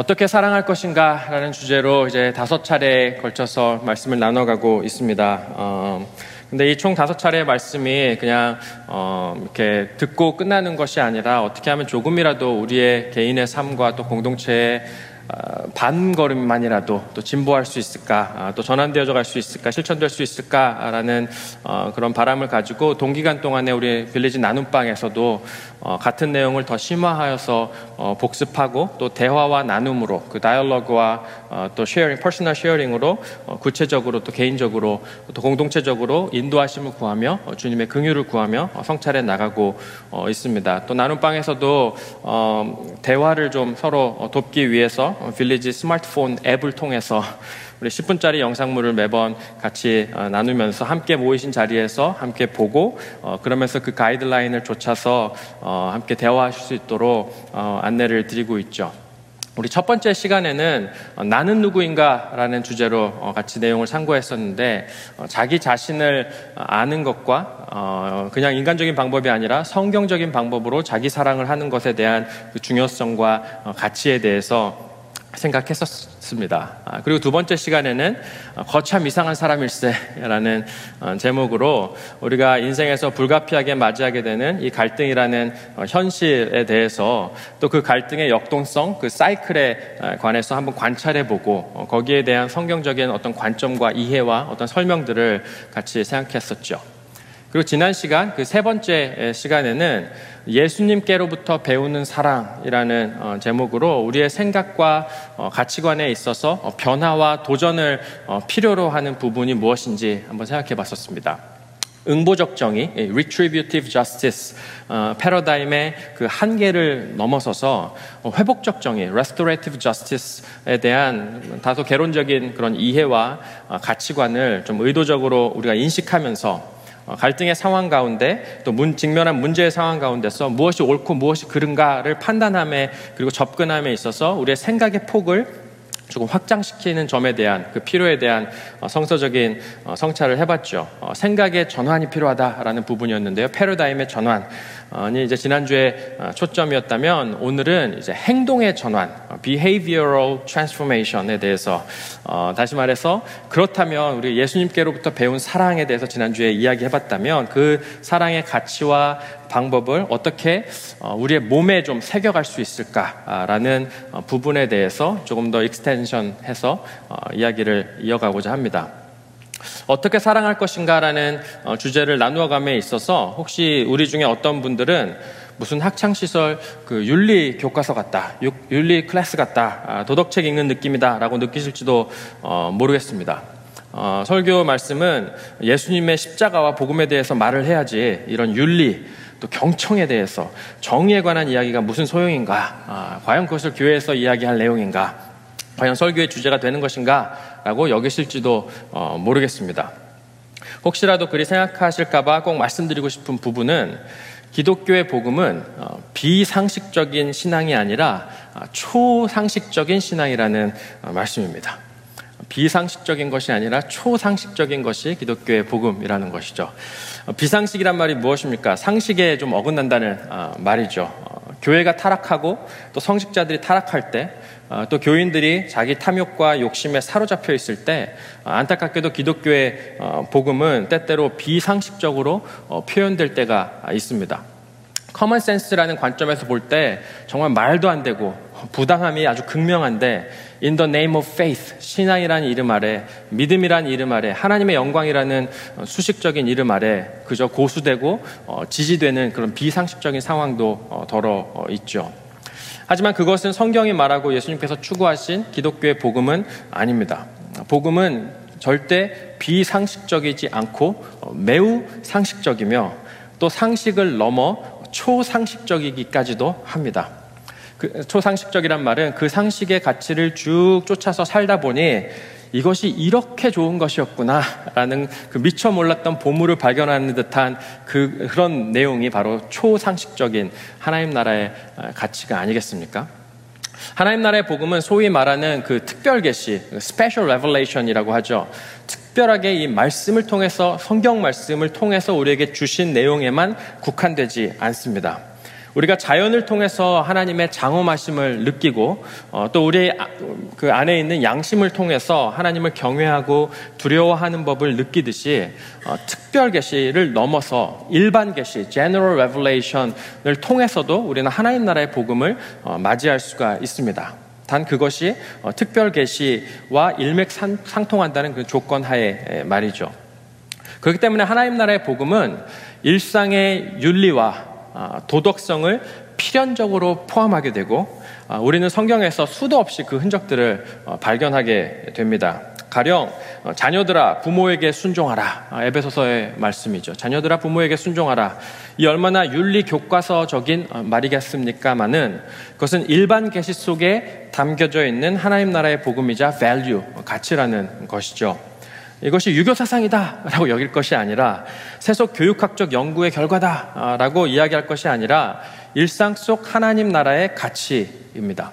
어떻게 사랑할 것인가 라는 주제로 이제 다섯 차례에 걸쳐서 말씀을 나눠가고 있습니다. 어, 근데 이 총 다섯 차례의 말씀이 그냥 어, 이렇게 듣고 끝나는 것이 아니라 어떻게 하면 조금이라도 우리의 개인의 삶과 또 공동체의 어, 반 걸음만이라도 또 진보할 수 있을까, 아, 또 전환되어져 갈 수 있을까, 실천될 수 있을까라는 어, 그런 바람을 가지고 동기간 동안에 우리 빌리지 나눔방에서도 어, 같은 내용을 더 심화하여서 복습하고 또 대화와 나눔으로 그 dialogue와 또 sharing, personal sharing으로 구체적으로 또 개인적으로 또 공동체적으로 인도하심을 구하며 주님의 긍휼을 구하며 성찰해 나가고 있습니다. 또 나눔방에서도 대화를 좀 서로 돕기 위해서 village 스마트폰 앱을 통해서 우리 10분짜리 영상물을 매번 같이 어, 나누면서 함께 모이신 자리에서 함께 보고 어, 그러면서 그 가이드라인을 쫓아서 어, 함께 대화하실 수 있도록 안내를 드리고 있죠. 우리 첫 번째 시간에는 나는 누구인가라는 주제로 같이 내용을 참고했었는데 자기 자신을 아는 것과 그냥 인간적인 방법이 아니라 성경적인 방법으로 자기 사랑을 하는 것에 대한 그 중요성과 가치에 대해서 생각했었습니다. 아, 그리고 두 번째 시간에는 거참 이상한 사람일세라는 어, 제목으로 우리가 인생에서 불가피하게 맞이하게 되는 이 갈등이라는 어, 현실에 대해서 또 그 갈등의 역동성, 그 사이클에 어, 관해서 한번 관찰해 보고 거기에 대한 성경적인 어떤 관점과 이해와 어떤 설명들을 같이 생각했었죠. 그리고 지난 시간 그 세 번째 시간에는 예수님께로부터 배우는 사랑이라는 어, 제목으로 우리의 생각과 어, 가치관에 있어서 어, 변화와 도전을 필요로 하는 부분이 무엇인지 한번 생각해 봤었습니다. 응보적 정의, retributive justice 패러다임의 그 한계를 넘어서서 회복적 정의, restorative justice에 대한 다소 개론적인 그런 이해와 가치관을 좀 의도적으로 우리가 인식하면서 어, 갈등의 상황 가운데 또 문, 직면한 문제의 상황 가운데서 무엇이 옳고 무엇이 그른가를 판단함에 그리고 접근함에 있어서 우리의 생각의 폭을 조금 확장시키는 점에 대한 그 필요에 대한 어, 성서적인 어, 성찰을 해봤죠. 생각의 전환이 필요하다라는 부분이었는데요. 패러다임의 전환. 아니 이제 지난주에 초점이었다면 오늘은 이제 행동의 전환, behavioral transformation에 대해서 어, 다시 말해서 그렇다면 우리 예수님께로부터 배운 사랑에 대해서 지난주에 이야기해봤다면 그 사랑의 가치와 방법을 어떻게 어, 우리의 몸에 좀 새겨갈 수 있을까라는 어, 부분에 대해서 조금 더 익스텐션해서 어, 이야기를 이어가고자 합니다. 어떻게 사랑할 것인가라는 어, 주제를 나누어감에 있어서 혹시 우리 중에 어떤 분들은 무슨 학창시설 그 윤리 교과서 같다, 윤리 클래스 같다, 아, 도덕책 읽는 느낌이다라고 느끼실지도 어, 모르겠습니다. 어, 설교 말씀은 예수님의 십자가와 복음에 대해서 말을 해야지 이런 윤리, 또 경청에 대해서 정의에 관한 이야기가 무슨 소용인가, 아, 과연 그것을 교회에서 이야기할 내용인가, 과연 설교의 주제가 되는 것인가, 라고 여기실지도 어, 모르겠습니다. 혹시라도 그리 생각하실까봐 꼭 말씀드리고 싶은 부분은 기독교의 복음은 어, 비상식적인 신앙이 아니라 아, 초상식적인 신앙이라는 어, 말씀입니다. 비상식적인 것이 아니라 초상식적인 것이 기독교의 복음이라는 것이죠. 어, 비상식이란 말이 무엇입니까? 상식에 좀 어긋난다는 말이죠. 교회가 타락하고 또 성직자들이 타락할 때 어, 또 교인들이 자기 탐욕과 욕심에 사로잡혀 있을 때 어, 안타깝게도 기독교의 어, 복음은 때때로 비상식적으로 표현될 때가 있습니다. common sense라는 관점에서 볼 때 정말 말도 안 되고 부당함이 아주 극명한데 in the name of faith 신앙이라는 이름 아래 믿음이라는 이름 아래 하나님의 영광이라는 수식적인 이름 아래 그저 고수되고 지지되는 그런 비상식적인 상황도 덜어 있죠. 하지만 그것은 성경이 말하고 예수님께서 추구하신 기독교의 복음은 아닙니다. 복음은 절대 비상식적이지 않고 매우 상식적이며 또 상식을 넘어 초상식적이기까지도 합니다. 그 초상식적이란 말은 그 상식의 가치를 쭉 쫓아서 살다 보니 이것이 이렇게 좋은 것이었구나 라는 그 미처 몰랐던 보물을 발견하는 듯한 그, 그런 내용이 바로 초상식적인 하나님 나라의 아, 가치가 아니겠습니까? 하나님 나라의 복음은 소위 말하는 그 특별 계시, special revelation이라고 하죠. 특별하게 이 말씀을 통해서 성경 말씀을 통해서 우리에게 주신 내용에만 국한되지 않습니다. 우리가 자연을 통해서 하나님의 장엄하심을 느끼고 어, 또 우리 아, 그 안에 있는 양심을 통해서 하나님을 경외하고 두려워하는 법을 느끼듯이 어, 특별 계시를 넘어서 일반 계시, general revelation을 통해서도 우리는 하나님 나라의 복음을 어, 맞이할 수가 있습니다. 단 그것이 어, 특별 계시와 일맥상통한다는 그 조건 하에 말이죠. 그렇기 때문에 하나님 나라의 복음은 일상의 윤리와 아, 도덕성을 필연적으로 포함하게 되고 아, 우리는 성경에서 수도 없이 그 흔적들을 어, 발견하게 됩니다. 가령 어, 자녀들아 부모에게 순종하라 아, 에베소서의 말씀이죠. 자녀들아 부모에게 순종하라 이 얼마나 윤리 교과서적인 어, 말이겠습니까마는 그것은 일반 계시 속에 담겨져 있는 하나님 나라의 복음이자 value 가치라는 것이죠. 이것이 유교 사상이다라고 여길 것이 아니라 세속 교육학적 연구의 결과다라고 이야기할 것이 아니라 일상 속 하나님 나라의 가치입니다.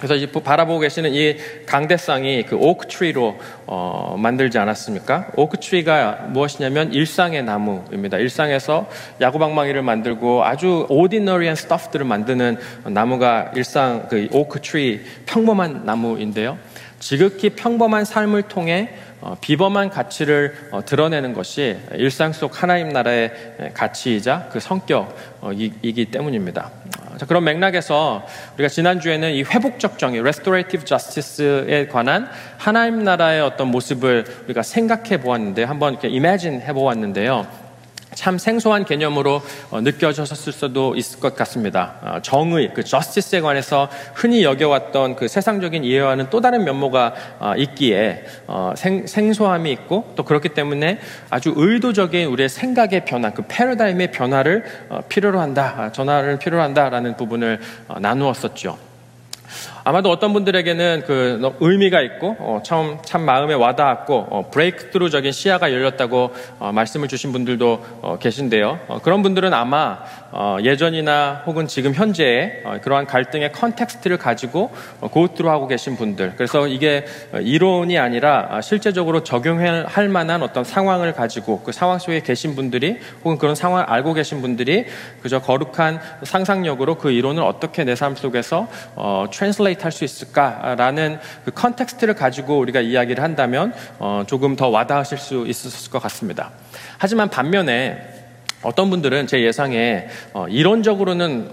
그래서 바라보고 계시는 이 강대상이 그 오크트리로 어, 만들지 않았습니까? 오크트리가 무엇이냐면 일상의 나무입니다. 일상에서 야구방망이를 만들고 아주 오디너리한 스타프들을 만드는 나무가 일상 그 오크트리 평범한 나무인데요. 지극히 평범한 삶을 통해 어, 비범한 가치를 어, 드러내는 것이 일상 속 하나님 나라의 가치이자 그 성격이기 때문입니다. 어, 자, 그런 맥락에서 우리가 지난주에는 이 회복적 정의, restorative justice에 관한 하나님 나라의 어떤 모습을 우리가 생각해 보았는데 한번 이렇게 imagine 해 보았는데요. 참 생소한 개념으로 어, 느껴졌을 수도 있을 것 같습니다. 어, 정의, 그 justice에 관해서 흔히 여겨왔던 그 세상적인 이해와는 또 다른 면모가 어, 있기에 생, 생소함이 있고 또 그렇기 때문에 아주 의도적인 우리의 생각의 변화, 그 패러다임의 변화를 필요로 한다, 아, 전화를 필요로 한다라는 부분을 나누었었죠. 아마도 어떤 분들에게는 그 의미가 있고 어, 처음 참 마음에 와닿았고 어, breakthrough적인 시야가 열렸다고 어, 말씀을 주신 분들도 어, 계신데요. 어, 그런 분들은 아마 어, 예전이나 혹은 지금 현재의 그러한 갈등의 context를 가지고 go through하고 계신 분들. 그래서 이게 이론이 아니라 아, 실제적으로 적용할 만한 어떤 상황을 가지고 그 상황 속에 계신 분들이 혹은 그런 상황을 알고 계신 분들이 그저 거룩한 상상력으로 그 이론을 어떻게 내 삶 속에서 어, translate 할 수 있을까라는 그 context를 가지고 우리가 이야기를 한다면 어, 조금 더 와닿으실 수 있었을 것 같습니다. 하지만 반면에 어떤 분들은 제 예상에 어, 이론적으로는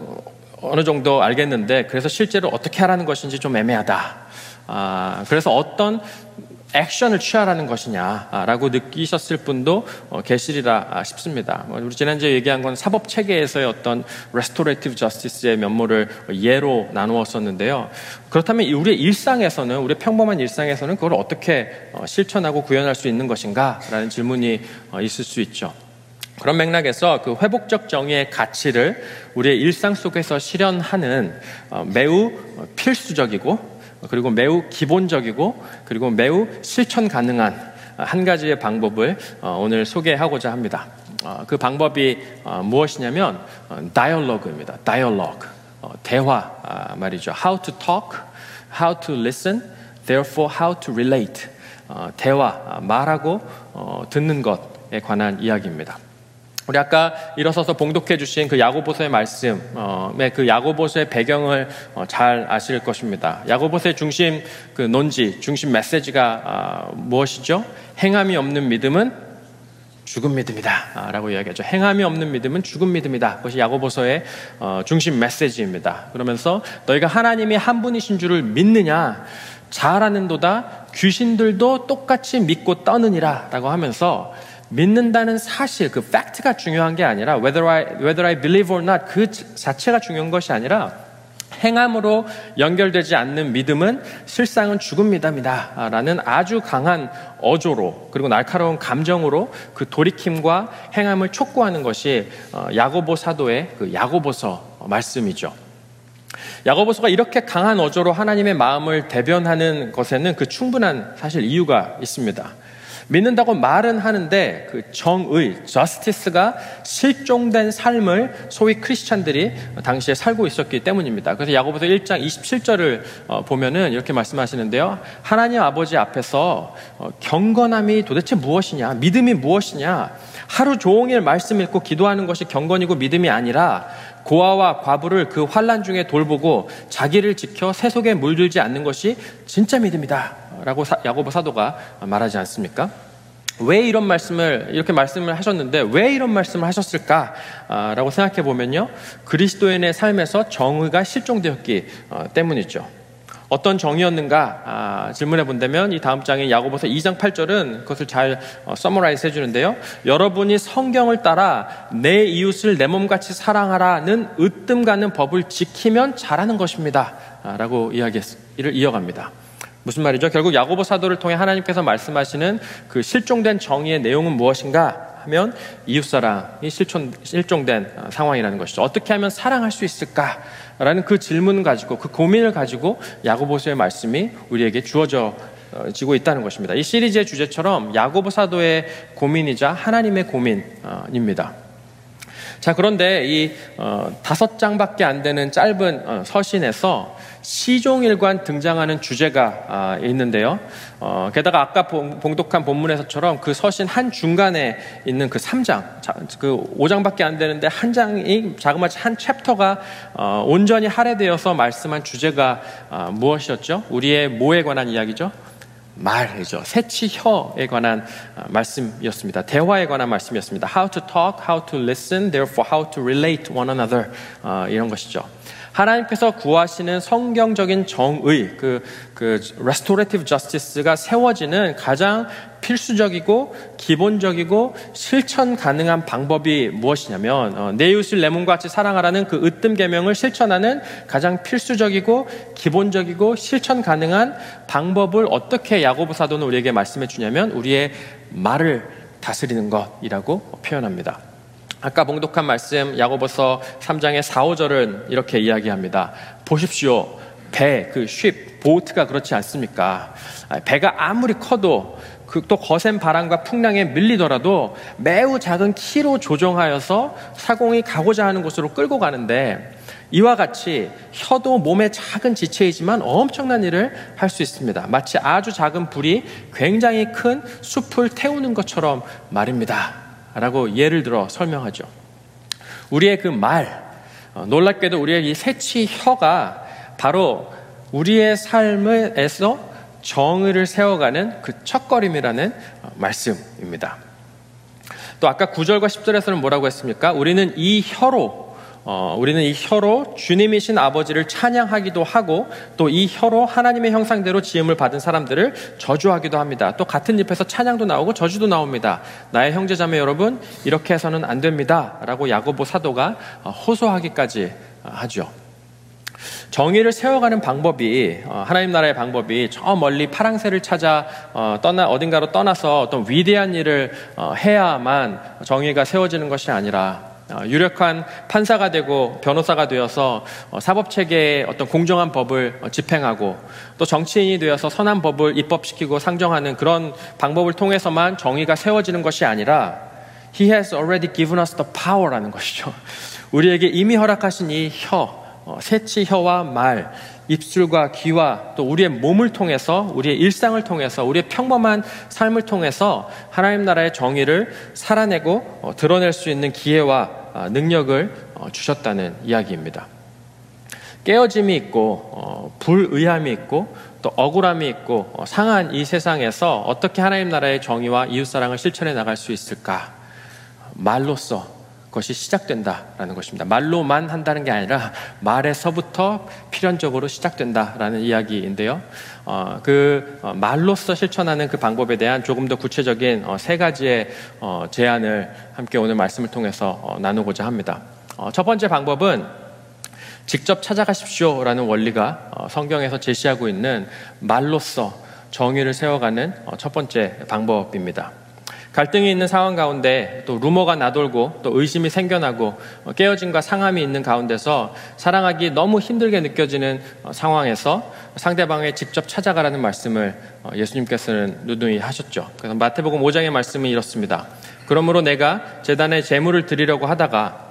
어느 정도 알겠는데 그래서 실제로 어떻게 하라는 것인지 좀 애매하다. 아, 그래서 어떤 액션을 취하라는 것이냐라고 느끼셨을 분도 어, 계시리라 싶습니다. 뭐 우리 지난주에 얘기한 건 사법 체계에서의 어떤 restorative justice의 면모를 예로 나누었었는데요. 그렇다면 우리의 일상에서는 우리 평범한 일상에서는 그걸 어떻게 어, 실천하고 구현할 수 있는 것인가라는 질문이 어, 있을 수 있죠. 그런 맥락에서 그 회복적 정의의 가치를 우리의 일상 속에서 실현하는 매우 필수적이고 그리고 매우 기본적이고 그리고 매우 실천 가능한 한 가지의 방법을 어, 오늘 소개하고자 합니다. 어, 그 방법이 어, 무엇이냐면 다이얼로그입니다. 다이얼로그 대화 아, 말이죠. How to talk, how to listen, therefore how to relate. 대화 아, 말하고 듣는 것에 관한 이야기입니다. 우리 아까 일어서서 봉독해 주신 그 야고보서의 말씀의 어, 그 야고보서의 배경을 어, 잘 아실 것입니다. 야고보서의 중심 그 논지, 중심 메시지가 아, 무엇이죠? 행함이 없는 믿음은 죽은 믿음이다. 아, 라고 이야기하죠. 행함이 없는 믿음은 죽은 믿음이다. 그것이 야고보서의 어, 중심 메시지입니다. 그러면서 너희가 하나님이 한 분이신 줄을 믿느냐? 잘하는도다 귀신들도 똑같이 믿고 떠느니라 라고 하면서 믿는다는 사실, 그 팩트가 중요한 게 아니라 whether I, whether I believe or not 그 자체가 중요한 것이 아니라 행함으로 연결되지 않는 믿음은 실상은 죽은 믿음이다. 라는 아주 강한 어조로 그리고 날카로운 감정으로 그 돌이킴과 행함을 촉구하는 것이 어, 야고보 사도의 그 야고보서 말씀이죠. 야고보서가 이렇게 강한 어조로 하나님의 마음을 대변하는 것에는 그 충분한 사실 이유가 있습니다. 믿는다고 말은 하는데 그 정의, justice가 실종된 삶을 소위 크리스찬들이 당시에 살고 있었기 때문입니다. 그래서 야고보서 1장 27절을 어, 보면은 이렇게 말씀하시는데요. 하나님 아버지 앞에서 어, 경건함이 도대체 무엇이냐? 믿음이 무엇이냐? 하루 종일 말씀 읽고 기도하는 것이 경건이고 믿음이 아니라 고아와 과부를 그 환란 중에 돌보고 자기를 지켜 세속에 물들지 않는 것이 진짜 믿음이다. 라고 야고보 사도가 말하지 않습니까? 왜 이런 말씀을 이렇게 말씀을 하셨는데 왜 이런 말씀을 하셨을까라고 생각해 보면요 그리스도인의 삶에서 정의가 실종되었기 어, 때문이죠. 어떤 정의였는가 아, 질문해 본다면 이 다음 장인 야고보서 2장 8절은 그것을 잘 어, summarize 해주는데요. 여러분이 성경을 따라 내 이웃을 내 몸같이 사랑하라는 으뜸 가는 법을 지키면 잘하는 것입니다.라고 이야기를 이어갑니다. 무슨 말이죠? 결국 야고보 사도를 통해 하나님께서 말씀하시는 그 실종된 정의의 내용은 무엇인가 하면 이웃사랑이 실종, 실종된 어, 상황이라는 것이죠. 어떻게 하면 사랑할 수 있을까? 라는 그 질문을 가지고 그 고민을 가지고 야고보서의 말씀이 우리에게 주어져 지고 있다는 것입니다. 이 시리즈의 주제처럼 야고보 사도의 고민이자 하나님의 고민입니다. 자, 그런데 이 어, 다섯 장밖에 안 되는 짧은 어, 서신에서 시종일관 등장하는 주제가 아, 있는데요. 어, 게다가 아까 봉독한 본문에서처럼 그 서신 한 중간에 있는 그 3장, 그 5장밖에 안 되는데 한 장이 자그마치 한 챕터가 어, 온전히 할애되어서 말씀한 주제가 어, 무엇이었죠? 우리의 뭐에 관한 이야기죠? 말이죠. 새치 혀에 관한 어, 말씀이었습니다. 대화에 관한 말씀이었습니다. How to talk, how to listen, therefore how to relate one another 어, 이런 것이죠. 하나님께서 구하시는 성경적인 정의, 그, 그 restorative justice가 세워지는 가장 필수적이고 기본적이고 실천 가능한 방법이 무엇이냐면 어, 내 이웃을 내 몸과 같이 사랑하라는 그 으뜸 계명을 실천하는 가장 필수적이고 기본적이고 실천 가능한 방법을 어떻게 야고보 사도는 우리에게 말씀해 주냐면 우리의 말을 다스리는 것이라고 표현합니다. 아까 봉독한 말씀 야고보서 3장의 4, 5절은 이렇게 이야기합니다. 보십시오. 배, 그 쉽, 보트가 그렇지 않습니까? 아, 배가 아무리 커도 그 또 거센 바람과 풍랑에 밀리더라도 매우 작은 키로 조정하여서 사공이 가고자 하는 곳으로 끌고 가는데 이와 같이 혀도 몸의 작은 지체이지만 엄청난 일을 할 수 있습니다. 마치 아주 작은 불이 굉장히 큰 숲을 태우는 것처럼 말입니다. 라고 예를 들어 설명하죠. 우리의 그 말, 어, 놀랍게도 우리의 이 새치 혀가 바로 우리의 삶에서 정의를 세워가는 그 첫걸음이라는 어, 말씀입니다. 또 아까 9절과 10절에서는 뭐라고 했습니까? 우리는 이 혀로 어, 우리는 이 혀로 주님이신 아버지를 찬양하기도 하고 또 이 혀로 하나님의 형상대로 지음을 받은 사람들을 저주하기도 합니다. 또 같은 잎에서 찬양도 나오고 저주도 나옵니다. 나의 형제자매 여러분 이렇게 해서는 안 됩니다. 라고 야고보 사도가 어, 호소하기까지 어, 하죠. 정의를 세워가는 방법이 어, 하나님 나라의 방법이 저 멀리 파랑새를 찾아 떠나 어딘가로 떠나서 어떤 위대한 일을 해야만 정의가 세워지는 것이 아니라 어, 유력한 판사가 되고 변호사가 되어서 어, 사법 체계의 어떤 공정한 법을 어, 집행하고 또 정치인이 되어서 선한 법을 입법시키고 상정하는 그런 방법을 통해서만 정의가 세워지는 것이 아니라 He has already given us the power라는 것이죠. 우리에게 이미 허락하신 이 혀, 새치 혀와 말, 입술과 귀와 또 우리의 몸을 통해서 우리의 일상을 통해서 우리의 평범한 삶을 통해서 하나님 나라의 정의를 살아내고 드러낼 수 있는 기회와 아, 능력을 어, 주셨다는 이야기입니다. 깨어짐이 있고 어, 불의함이 있고 또 억울함이 있고 어, 상한 이 세상에서 어떻게 하나님 나라의 정의와 이웃 사랑을 실천해 나갈 수 있을까? 말로써 것이 시작된다라는 것입니다. 말로만 한다는 게 아니라 말에서부터 필연적으로 시작된다라는 이야기인데요. 어, 그 어, 말로써 실천하는 그 방법에 대한 조금 더 구체적인 어, 세 가지의 어, 제안을 함께 오늘 말씀을 통해서 어, 나누고자 합니다. 어, 첫 번째 방법은 직접 찾아가십시오라는 원리가 성경에서 제시하고 있는 말로써 정의를 세워가는 첫 번째 방법입니다. 갈등이 있는 상황 가운데 또 루머가 나돌고 또 의심이 생겨나고 어, 깨어짐과 상함이 있는 가운데서 사랑하기 너무 힘들게 느껴지는 어, 상황에서 상대방을 직접 찾아가라는 말씀을 어, 예수님께서는 누누이 하셨죠. 그래서 마태복음 5장의 말씀이 이렇습니다. 그러므로 내가 재단에 재물을 드리려고 하다가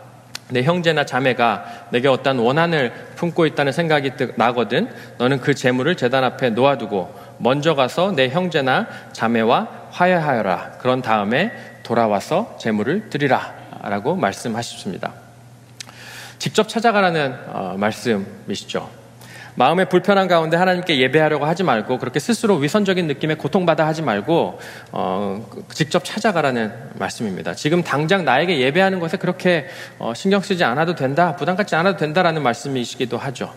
내 형제나 자매가 내게 어떤 원한을 품고 있다는 생각이 나거든 너는 그 재물을 재단 앞에 놓아두고 먼저 가서 내 형제나 자매와 화해하여라. 그런 다음에 돌아와서 재물을 드리라. 라고 말씀하십니다. 직접 찾아가라는 어, 말씀이시죠. 마음의 불편한 가운데 하나님께 예배하려고 하지 말고 그렇게 스스로 위선적인 느낌에 고통받아 하지 말고 어, 직접 찾아가라는 말씀입니다. 지금 당장 나에게 예배하는 것에 그렇게 어, 신경 쓰지 않아도 된다, 부담 갖지 않아도 된다라는 말씀이시기도 하죠.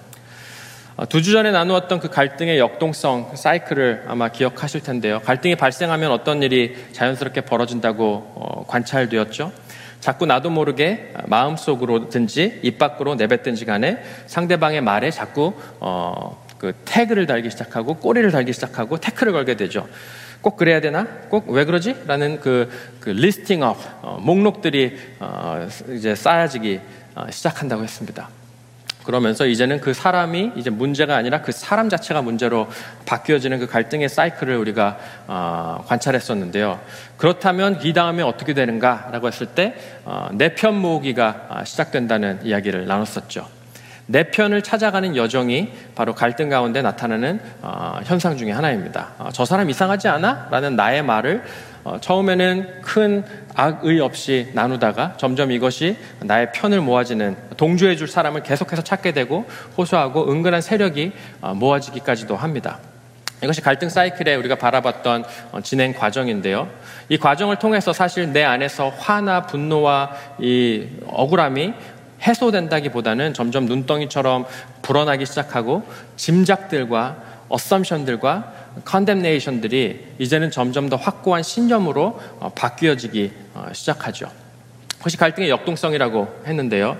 어, 두주 전에 나누었던 그 갈등의 역동성, 그 사이클을 아마 기억하실 텐데요. 갈등이 발생하면 어떤 일이 자연스럽게 벌어진다고 어, 관찰되었죠. 자꾸 나도 모르게 마음속으로든지 입 밖으로 내뱉든지 간에 상대방의 말에 자꾸 어, 그 태그를 달기 시작하고 꼬리를 달기 시작하고 태클을 걸게 되죠. 꼭 그래야 되나? 꼭 왜 그러지? 라는 그, 그 listing up, 어, 목록들이 어, 이제 쌓여지기 어, 시작한다고 했습니다. 그러면서 이제는 그 사람이 이제 문제가 아니라 그 사람 자체가 문제로 바뀌어지는 그 갈등의 사이클을 우리가 어, 관찰했었는데요. 그렇다면 이 다음에 어떻게 되는가라고 했을 때 어, 내편 모으기가 아, 시작된다는 이야기를 나눴었죠. 내 편을 찾아가는 여정이 바로 갈등 가운데 나타나는 어, 현상 중의 하나입니다. 어, 저 사람 이상하지 않아? 라는 나의 말을 어, 처음에는 큰 악의 없이 나누다가 점점 이것이 나의 편을 모아지는 동조해 줄 사람을 계속해서 찾게 되고 호소하고 은근한 세력이 어, 모아지기까지도 합니다. 이것이 갈등 사이클에 우리가 바라봤던 어, 진행 과정인데요. 이 과정을 통해서 사실 내 안에서 화나 분노와 이 억울함이 해소된다기보다는 점점 눈덩이처럼 불어나기 시작하고 짐작들과 어썸션들과 컨뎀네이션들이 이제는 점점 더 확고한 신념으로 어, 바뀌어지기 어, 시작하죠. 그것이 갈등의 역동성이라고 했는데요.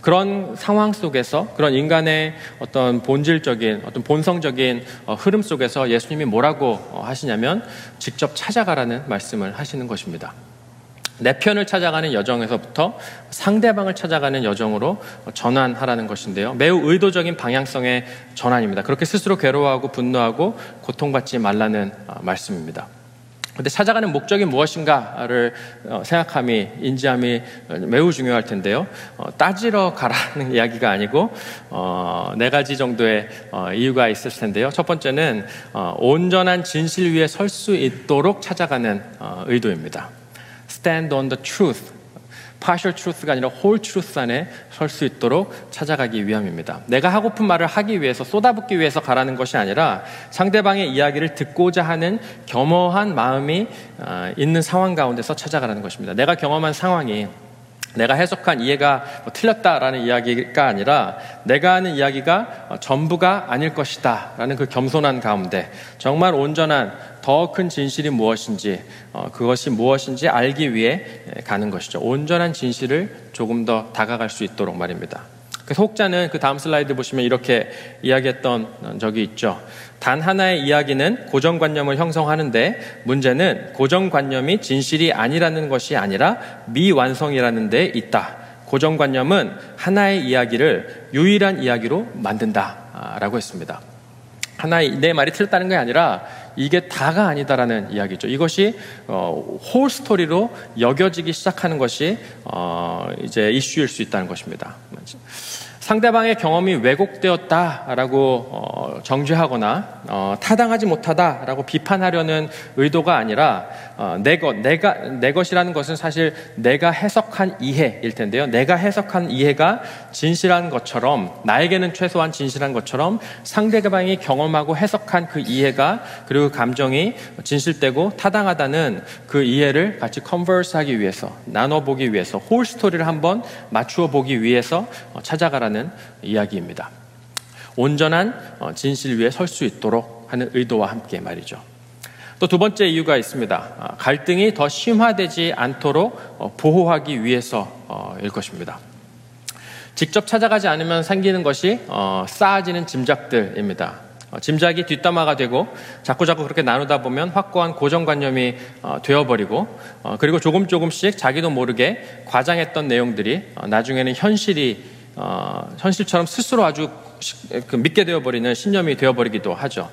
그런 상황 속에서 그런 인간의 어떤 본질적인 어떤 본성적인 어, 흐름 속에서 예수님이 뭐라고 하시냐면 직접 찾아가라는 말씀을 하시는 것입니다. 내 편을 찾아가는 여정에서부터 상대방을 찾아가는 여정으로 전환하라는 것인데요. 매우 의도적인 방향성의 전환입니다. 그렇게 스스로 괴로워하고 분노하고 고통받지 말라는 어, 말씀입니다. 근데 찾아가는 목적이 무엇인가를 어, 생각함이, 인지함이 매우 중요할 텐데요. 어, 따지러 가라는 이야기가 아니고, 네 가지 정도의 이유가 있을 텐데요. 첫 번째는 온전한 진실 위에 설 수 있도록 찾아가는 의도입니다. Stand on the truth. partial truth가 아니라 whole truth 안에 설 수 있도록 찾아가기 위함입니다. 내가 하고픈 말을 하기 위해서 쏟아붓기 위해서 가라는 것이 아니라 상대방의 이야기를 듣고자 하는 겸허한 마음이 아, 있는 상황 가운데서 찾아가라는 것입니다. 내가 경험한 상황이 내가 해석한 이해가 뭐 틀렸다라는 이야기가 아니라 내가 하는 이야기가 전부가 아닐 것이다 라는 그 겸손한 가운데 정말 온전한 더 큰 진실이 무엇인지 어, 그것이 무엇인지 알기 위해 가는 것이죠. 온전한 진실을 조금 더 다가갈 수 있도록 말입니다. 그래서 혹자는 그 다음 슬라이드 보시면 이렇게 이야기했던 적이 있죠. 단 하나의 이야기는 고정관념을 형성하는데 문제는 고정관념이 진실이 아니라는 것이 아니라 미완성이라는 데 있다. 고정관념은 하나의 이야기를 유일한 이야기로 만든다 라고 했습니다. 하나의 내 말이 틀렸다는 게 아니라 이게 다가 아니다라는 이야기죠. 이것이 어, 홀 스토리로 여겨지기 시작하는 것이 어, 이제 이슈일 수 있다는 것입니다. 상대방의 경험이 왜곡되었다라고 어, 정죄하거나 어, 타당하지 못하다라고 비판하려는 의도가 아니라 어, 내 것, 내가 내 것이라는 것은 사실 내가 해석한 이해일 텐데요. 내가 해석한 이해가 진실한 것처럼 나에게는 최소한 진실한 것처럼 상대방이 경험하고 해석한 그 이해가 그리고 감정이 진실되고 타당하다는 그 이해를 같이 컨버스하기 위해서 나눠보기 위해서 홀 스토리를 한번 맞추어 보기 위해서 어, 찾아가라는 이야기입니다. 온전한 어, 진실 위에 설 수 있도록 하는 의도와 함께 말이죠. 또 두 번째 이유가 있습니다. 아, 갈등이 더 심화되지 않도록 어, 보호하기 위해서일 것입니다. 직접 찾아가지 않으면 생기는 것이 어, 쌓아지는 짐작들입니다. 어, 짐작이 뒷담화가 되고 자꾸자꾸 그렇게 나누다 보면 확고한 고정관념이 어, 되어버리고 어, 그리고 조금 조금씩 자기도 모르게 과장했던 내용들이 나중에는 현실이 현실처럼 스스로 아주 그 믿게 되어버리는 신념이 되어버리기도 하죠.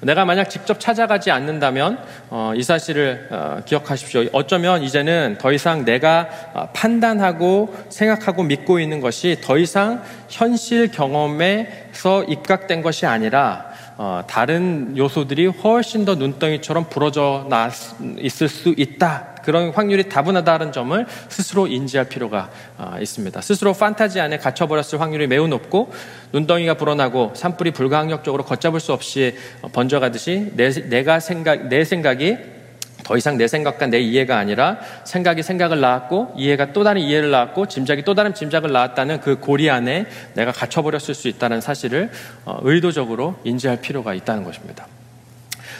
내가 만약 직접 찾아가지 않는다면 어, 이 사실을 어, 기억하십시오. 어쩌면 이제는 더 이상 내가 어, 판단하고 생각하고 믿고 있는 것이 더 이상 현실 경험에서 입각된 것이 아니라 어, 다른 요소들이 훨씬 더 눈덩이처럼 부러져 나 있을 수 있다. 그런 확률이 다분하다는 점을 스스로 인지할 필요가 어, 있습니다. 스스로 판타지 안에 갇혀버렸을 확률이 매우 높고 눈덩이가 불어나고 산불이 불가항력적으로 걷잡을 수 없이 번져가듯이 내, 내가 생각, 내 생각이 더 이상 내 생각과 내 이해가 아니라 생각이 생각을 낳았고 이해가 또 다른 이해를 낳았고 짐작이 또 다른 짐작을 낳았다는 그 고리 안에 내가 갇혀버렸을 수 있다는 사실을 어, 의도적으로 인지할 필요가 있다는 것입니다.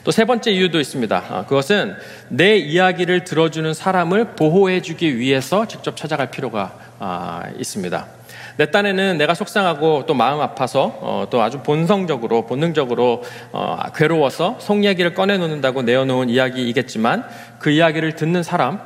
또 세 번째 이유도 있습니다. 어, 그것은 내 이야기를 들어주는 사람을 보호해주기 위해서 직접 찾아갈 필요가 아, 있습니다. 내 딴에는 내가 속상하고 또 마음 아파서 어, 또 아주 본성적으로 본능적으로 어, 괴로워서 속 이야기를 꺼내놓는다고 내어놓은 이야기이겠지만 그 이야기를 듣는 사람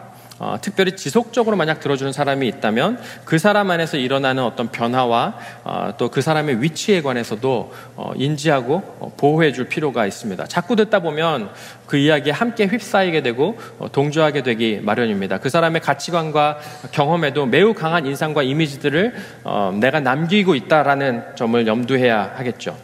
어, 특별히 지속적으로 만약 들어주는 사람이 있다면 그 사람 안에서 일어나는 어떤 변화와 어, 또그 사람의 위치에 관해서도 어, 인지하고 어, 보호해 줄 필요가 있습니다. 자꾸 듣다 보면 그 이야기에 함께 휩싸이게 되고 어, 동조하게 되기 마련입니다. 그 사람의 가치관과 경험에도 매우 강한 인상과 이미지들을 어, 내가 남기고 있다라는 점을 염두해야 하겠죠.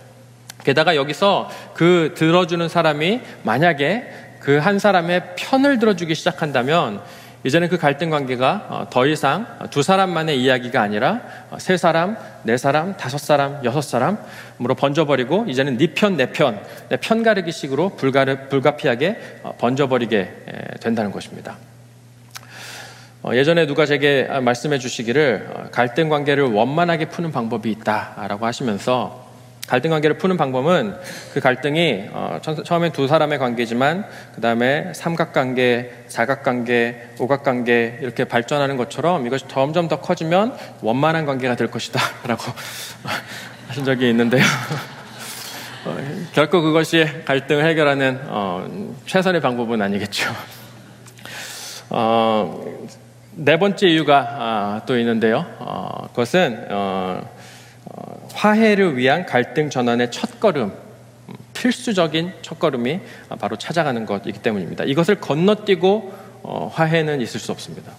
게다가 여기서 그 들어주는 사람이 만약에 그 한 사람의 편을 들어주기 시작한다면 이제는 그 갈등 관계가 어, 더 이상 두 사람만의 이야기가 아니라 어, 세 사람, 네 사람, 다섯 사람, 여섯 사람으로 번져버리고 이제는 네 편, 내 편, 내 편가르기식으로 불가르, 불가피하게 어, 번져버리게 된다는 것입니다. 예전에 누가 제게 말씀해 주시기를 갈등 관계를 원만하게 푸는 방법이 있다라고 하시면서 갈등 관계를 푸는 방법은 그 갈등이 어, 처음엔 두 사람의 관계지만 그 다음에 삼각관계, 사각관계, 오각관계 이렇게 발전하는 것처럼 이것이 점점 더 커지면 원만한 관계가 될 것이다 라고 하신 적이 있는데요. 어, 결코 그것이 갈등을 해결하는 어, 최선의 방법은 아니겠죠. 어, 네 번째 이유가 아, 또 있는데요. 어, 그것은 어, 화해를 위한 갈등 전환의 첫걸음, 필수적인 첫걸음이 바로 찾아가는 것이기 때문입니다. 이것을 건너뛰고 어, 화해는 있을 수 없습니다.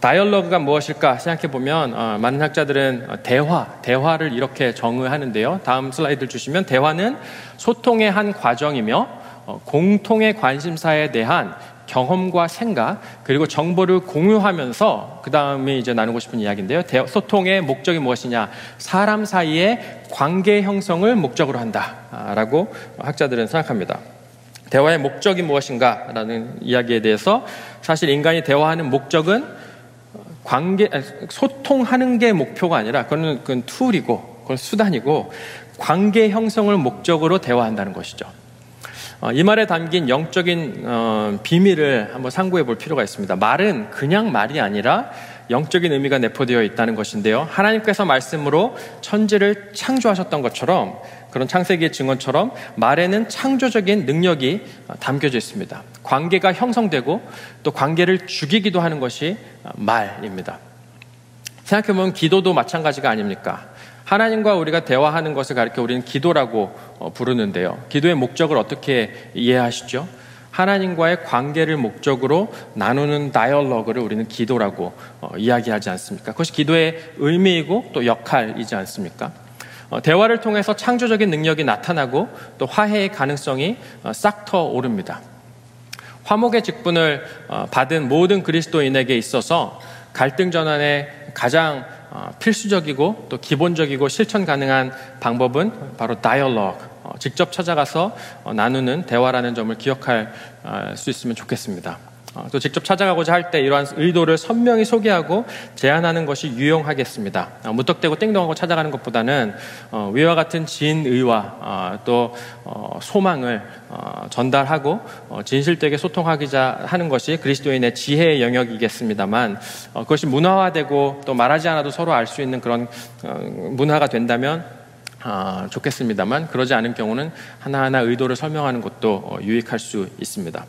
다이얼로그가 무엇일까 생각해 보면 어, 많은 학자들은 대화, 대화를 이렇게 정의하는데요. 다음 슬라이드 주시면 대화는 소통의 한 과정이며 어, 공통의 관심사에 대한 경험과 생각 그리고 정보를 공유하면서 그 다음에 이제 나누고 싶은 이야기인데요. 소통의 목적이 무엇이냐? 사람 사이의 관계 형성을 목적으로 한다라고 학자들은 생각합니다. 대화의 목적이 무엇인가라는 이야기에 대해서 사실 인간이 대화하는 목적은 관계 소통하는 게 목표가 아니라 그거는 그건 툴이고 그건 수단이고 관계 형성을 목적으로 대화한다는 것이죠. 어, 이 말에 담긴 영적인 어, 비밀을 한번 상고해 볼 필요가 있습니다. 말은 그냥 말이 아니라 영적인 의미가 내포되어 있다는 것인데요. 하나님께서 말씀으로 천지를 창조하셨던 것처럼 그런 창세기의 증언처럼 말에는 창조적인 능력이 담겨져 있습니다. 관계가 형성되고 또 관계를 죽이기도 하는 것이 말입니다. 생각해보면 기도도 마찬가지가 아닙니까? 하나님과 우리가 대화하는 것을 가리켜 우리는 기도라고 어, 부르는데요. 기도의 목적을 어떻게 이해하시죠? 하나님과의 관계를 목적으로 나누는 다이얼로그를 우리는 기도라고 어, 이야기하지 않습니까? 그것이 기도의 의미이고 또 역할이지 않습니까? 어, 대화를 통해서 창조적인 능력이 나타나고 또 화해의 가능성이 싹터 오릅니다. 화목의 직분을 받은 모든 그리스도인에게 있어서 갈등 전환의 가장 어, 필수적이고 또 기본적이고 실천 가능한 방법은 바로 다이얼로그, 어, 직접 찾아가서 어, 나누는 대화라는 점을 기억할 수 있으면 좋겠습니다. 어, 또 직접 찾아가고자 할 때 이러한 의도를 선명히 소개하고 제안하는 것이 유용하겠습니다. 어, 무턱대고 땡동하고 찾아가는 것보다는 어, 위와 같은 진의와 또 소망을 전달하고 진실되게 소통하기자 하는 것이 그리스도인의 지혜의 영역이겠습니다만 그것이 문화화되고 또 말하지 않아도 서로 알 수 있는 그런 문화가 된다면 어, 좋겠습니다만 그러지 않은 경우는 하나하나 의도를 설명하는 것도 어, 유익할 수 있습니다.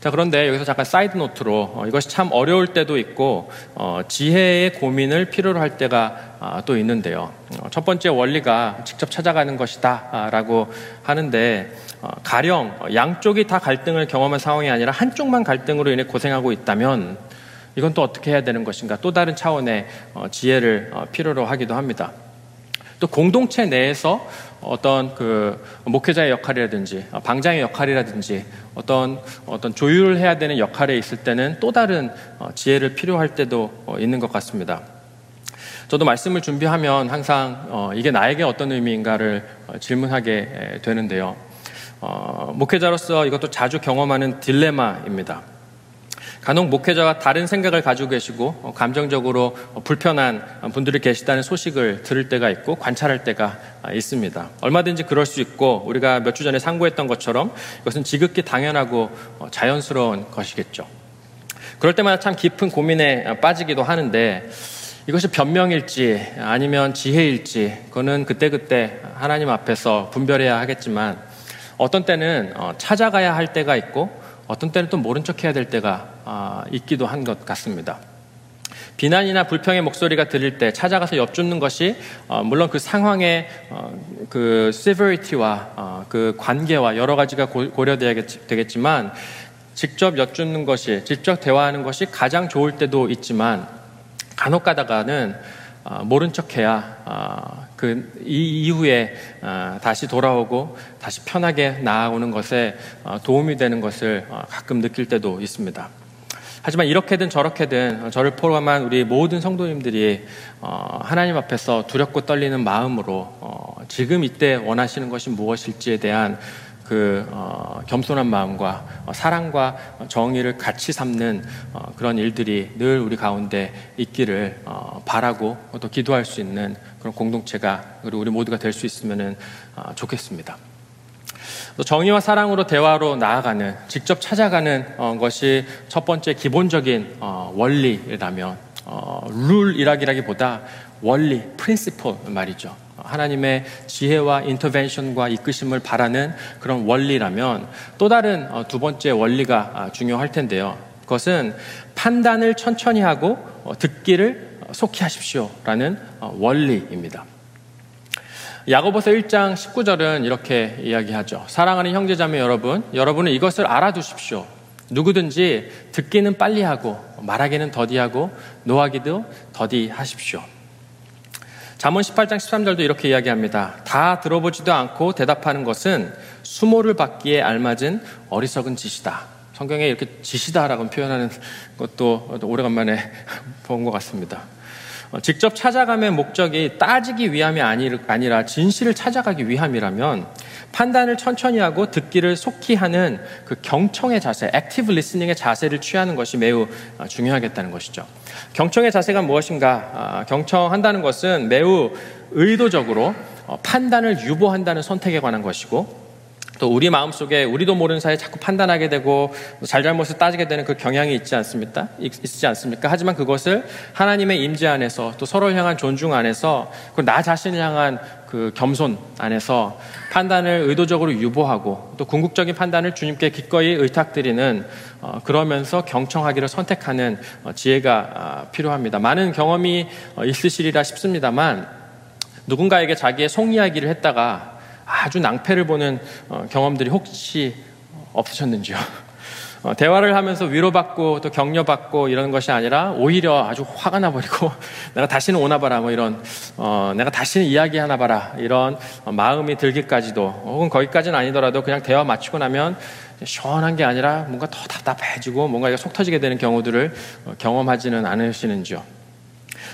자, 그런데 여기서 잠깐 side note로 어, 이것이 참 어려울 때도 있고 어, 지혜의 고민을 필요로 할 때가 아, 또 있는데요. 어, 첫 번째 원리가 직접 찾아가는 것이다 라고 하는데 어, 가령 양쪽이 다 갈등을 경험한 상황이 아니라 한쪽만 갈등으로 인해 고생하고 있다면 이건 또 어떻게 해야 되는 것인가 또 다른 차원의 어, 지혜를 어, 필요로 하기도 합니다. 또 공동체 내에서 어떤 그 목회자의 역할이라든지 방장의 역할이라든지 어떤 어떤 조율을 해야 되는 역할에 있을 때는 또 다른 어, 지혜를 필요할 때도 어, 있는 것 같습니다. 저도 말씀을 준비하면 항상 어, 이게 나에게 어떤 의미인가를 질문하게 되는데요. 목회자로서 이것도 자주 경험하는 딜레마입니다. 간혹 목회자와 다른 생각을 가지고 계시고 어, 감정적으로 불편한 분들이 계시다는 소식을 들을 때가 있고 관찰할 때가 아, 있습니다. 얼마든지 그럴 수 있고 우리가 몇 주 전에 상고했던 것처럼 이것은 지극히 당연하고 어, 자연스러운 것이겠죠. 그럴 때마다 참 깊은 고민에 아, 빠지기도 하는데 이것이 변명일지 아니면 지혜일지 그거는 그때그때 하나님 앞에서 분별해야 하겠지만 어떤 때는 어, 찾아가야 할 때가 있고 어떤 때는 또 모른 척 해야 될 때가 아, 있기도 한 것 같습니다. 비난이나 불평의 목소리가 들릴 때 찾아가서 엿줍는 것이 어, 물론 그 상황의 어, 그 severity와 어, 그 관계와 여러 가지가 고려되겠지만 직접 엿줍는 것이 직접 대화하는 것이 가장 좋을 때도 있지만 간혹 가다가는 모른 척해야 그 이후에 다시 돌아오고 다시 편하게 나아오는 것에 도움이 되는 것을 가끔 느낄 때도 있습니다. 하지만 이렇게든 저렇게든 저를 포함한 우리 모든 성도님들이 어, 하나님 앞에서 두렵고 떨리는 마음으로 어, 지금 이때 원하시는 것이 무엇일지에 대한 그 어, 겸손한 마음과 사랑과 정의를 같이 삼는 그런 일들이 늘 우리 가운데 있기를 바라고 또 기도할 수 있는 그런 공동체가 그리고 우리 모두가 될 수 있으면 좋겠습니다. 정의와 사랑으로 대화로 나아가는 직접 찾아가는 어, 것이 첫 번째 기본적인 어, 원리라면 어, 룰이라기보다 원리, 프린시플 말이죠. 하나님의 지혜와 인터벤션과 이끄심을 바라는 그런 원리라면 또 다른 두 번째 원리가 아, 중요할 텐데요. 그것은 판단을 천천히 하고 듣기를 속히 하십시오라는 원리입니다. 야고보서 1장 19절은 이렇게 이야기하죠. 사랑하는 형제자매 여러분, 여러분은 이것을 알아두십시오. 누구든지 듣기는 빨리 하고 말하기는 더디하고 노하기도 더디하십시오. 잠언 18장 13절도 이렇게 이야기합니다. 다 들어보지도 않고 대답하는 것은 수모를 받기에 알맞은 어리석은 짓이다. 성경에 이렇게 짓이다라고 표현하는 것도 오래간만에 본 것 같습니다. 어, 직접 찾아가면 목적이 따지기 위함이 아니라 진실을 찾아가기 위함이라면 판단을 천천히 하고 듣기를 속히 하는 그 경청의 자세, active listening의 자세를 취하는 것이 매우 어, 중요하겠다는 것이죠. 경청의 자세가 무엇인가? 아, 경청한다는 것은 매우 의도적으로 어, 판단을 유보한다는 선택에 관한 것이고 또 우리 마음속에 우리도 모르는 사이에 자꾸 판단하게 되고 잘잘못을 따지게 되는 그 경향이 있지 않습니까? 있지 않습니까? 하지만 그것을 하나님의 임재 안에서 또 서로를 향한 존중 안에서 나 자신을 향한 그 겸손 안에서 판단을 의도적으로 유보하고 또 궁극적인 판단을 주님께 기꺼이 의탁드리는 어, 그러면서 경청하기를 선택하는 어, 지혜가 어, 필요합니다. 많은 경험이 어, 있으시리라 싶습니다만 누군가에게 자기의 속 이야기를 했다가 아주 낭패를 보는 어, 경험들이 혹시 없으셨는지요? 어, 대화를 하면서 위로받고 또 격려받고 이런 것이 아니라 오히려 아주 화가 나버리고 내가 다시는 오나 봐라 뭐 이런 어, 내가 다시는 이야기하나 봐라 이런 마음이 들기까지도 혹은 거기까지는 아니더라도 그냥 대화 마치고 나면 시원한 게 아니라 뭔가 더 답답해지고 뭔가 속 터지게 되는 경우들을 경험하지는 않으시는지요?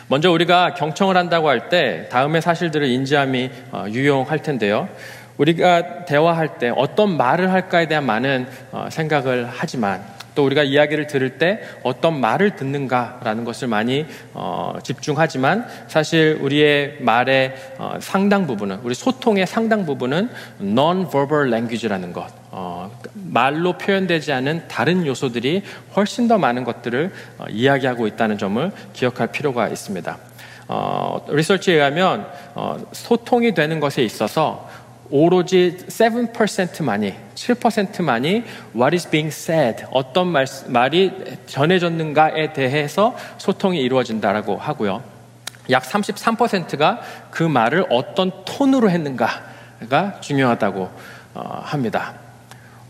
먼저 우리가 경청을 한다고 할 때 다음의 사실들을 인지함이 어, 유용할 텐데요. 우리가 대화할 때 어떤 말을 할까에 대한 많은 어, 생각을 하지만 또 우리가 이야기를 들을 때 어떤 말을 듣는가라는 것을 많이 어, 집중하지만 사실 우리의 말의 어, 상당 부분은 우리 소통의 상당 부분은 non-verbal language라는 것 어, 말로 표현되지 않은 다른 요소들이 훨씬 더 많은 것들을 어, 이야기하고 있다는 점을 기억할 필요가 있습니다. 어, 리서치에 의하면 어, 소통이 되는 것에 있어서 오로지 7%만이 7%만이 what is being said 어떤 말, 말이 전해졌는가에 대해서 소통이 이루어진다라고 하고요. 약 33%가 그 말을 어떤 톤으로 했는가가 중요하다고 어, 합니다.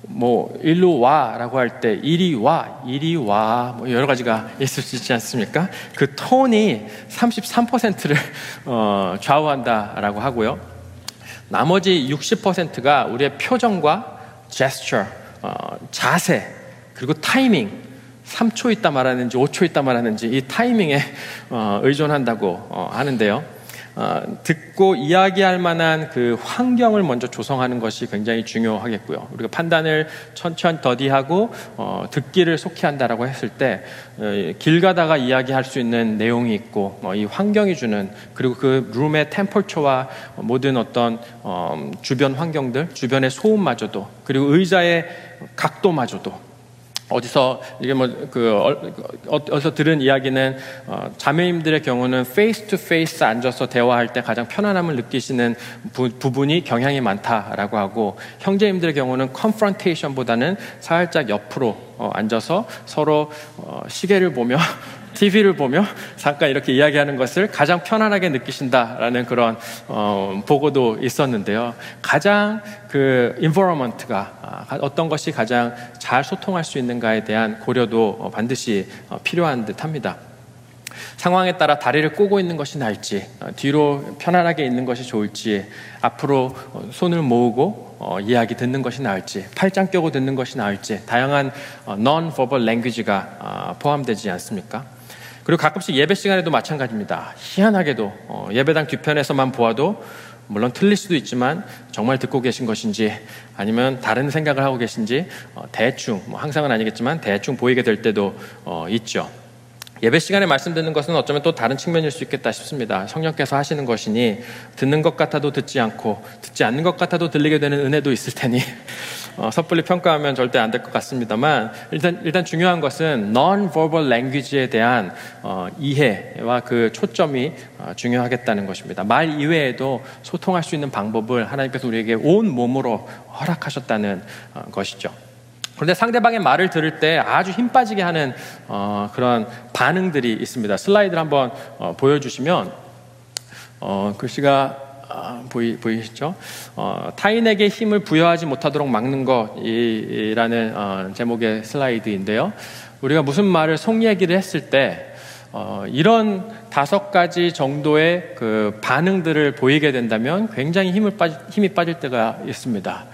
뭐 일로 와라고 할 때 이리 와, 이리 와, 뭐 여러 가지가 있을 수 있지 않습니까? 그 톤이 33%를 어, 좌우한다라고 하고요. 나머지 60%가 우리의 표정과 제스처, 어, 자세, 그리고 타이밍, 3초 있다 말하는지 5초 있다 말하는지 이 타이밍에 어, 의존한다고 어, 하는데요. 어, 듣고 이야기할 만한 그 환경을 먼저 조성하는 것이 굉장히 중요하겠고요. 우리가 판단을 천천히 더디하고 어, 듣기를 속히 한다라고 했을 때길 어, 가다가 이야기할 수 있는 내용이 있고 어, 이 환경이 주는 그리고 그 룸의 템퍼처와 모든 어떤 어, 주변 환경들, 주변의 소음마저도 그리고 의자의 각도마저도 어디서 이게 뭐그 어, 어디서 들은 이야기는 어, 자매님들의 경우는 face to face 앉아서 대화할 때 가장 편안함을 느끼시는 부, 분이 경향이 많다라고 하고 형제님들의 경우는 confrontation보다는 살짝 옆으로 어, 앉아서 서로 어, 시계를 보며 TV를 보며 잠깐 이렇게 이야기하는 것을 가장 편안하게 느끼신다라는 그런 어, 보고도 있었는데요. 가장 그 environment가 아, 어떤 것이 가장 잘 소통할 수 있는가에 대한 고려도 어, 반드시 어, 필요한 듯합니다. 상황에 따라 다리를 꼬고 있는 것이 나을지, 어, 뒤로 편안하게 있는 것이 좋을지, 앞으로 손을 모으고 어, 이야기 듣는 것이 나을지, 팔짱 껴고 듣는 것이 나을지, 다양한 어, non-verbal language가 어, 포함되지 않습니까? 그리고 가끔씩 예배 시간에도 마찬가지입니다. 희한하게도 어, 예배당 뒤편에서만 보아도 물론 틀릴 수도 있지만 정말 듣고 계신 것인지 아니면 다른 생각을 하고 계신지 어, 대충 뭐 항상은 아니겠지만 대충 보이게 될 때도 어, 있죠. 예배 시간에 말씀 듣는 것은 어쩌면 또 다른 측면일 수 있겠다 싶습니다. 성령께서 하시는 것이니 듣는 것 같아도 듣지 않고 듣지 않는 것 같아도 들리게 되는 은혜도 있을 테니 어, 섣불리 평가하면 절대 안 될 것 같습니다만 일단 일단 중요한 것은 non-verbal language에 대한 어, 이해와 그 초점이 어, 중요하겠다는 것입니다. 말 이외에도 소통할 수 있는 방법을 하나님께서 우리에게 온 몸으로 허락하셨다는 어, 것이죠. 그런데 상대방의 말을 들을 때 아주 힘 빠지게 하는 어, 그런 반응들이 있습니다. 슬라이드를 한번 어, 보여주시면 어, 글씨가 아, 보이, 보이시죠? 어, 타인에게 힘을 부여하지 못하도록 막는 것이라는 어, 제목의 슬라이드인데요. 우리가 무슨 말을 속 얘기를 했을 때 어, 이런 다섯 가지 정도의 그 반응들을 보이게 된다면 굉장히 힘을 빠지, 힘이 빠질 때가 있습니다.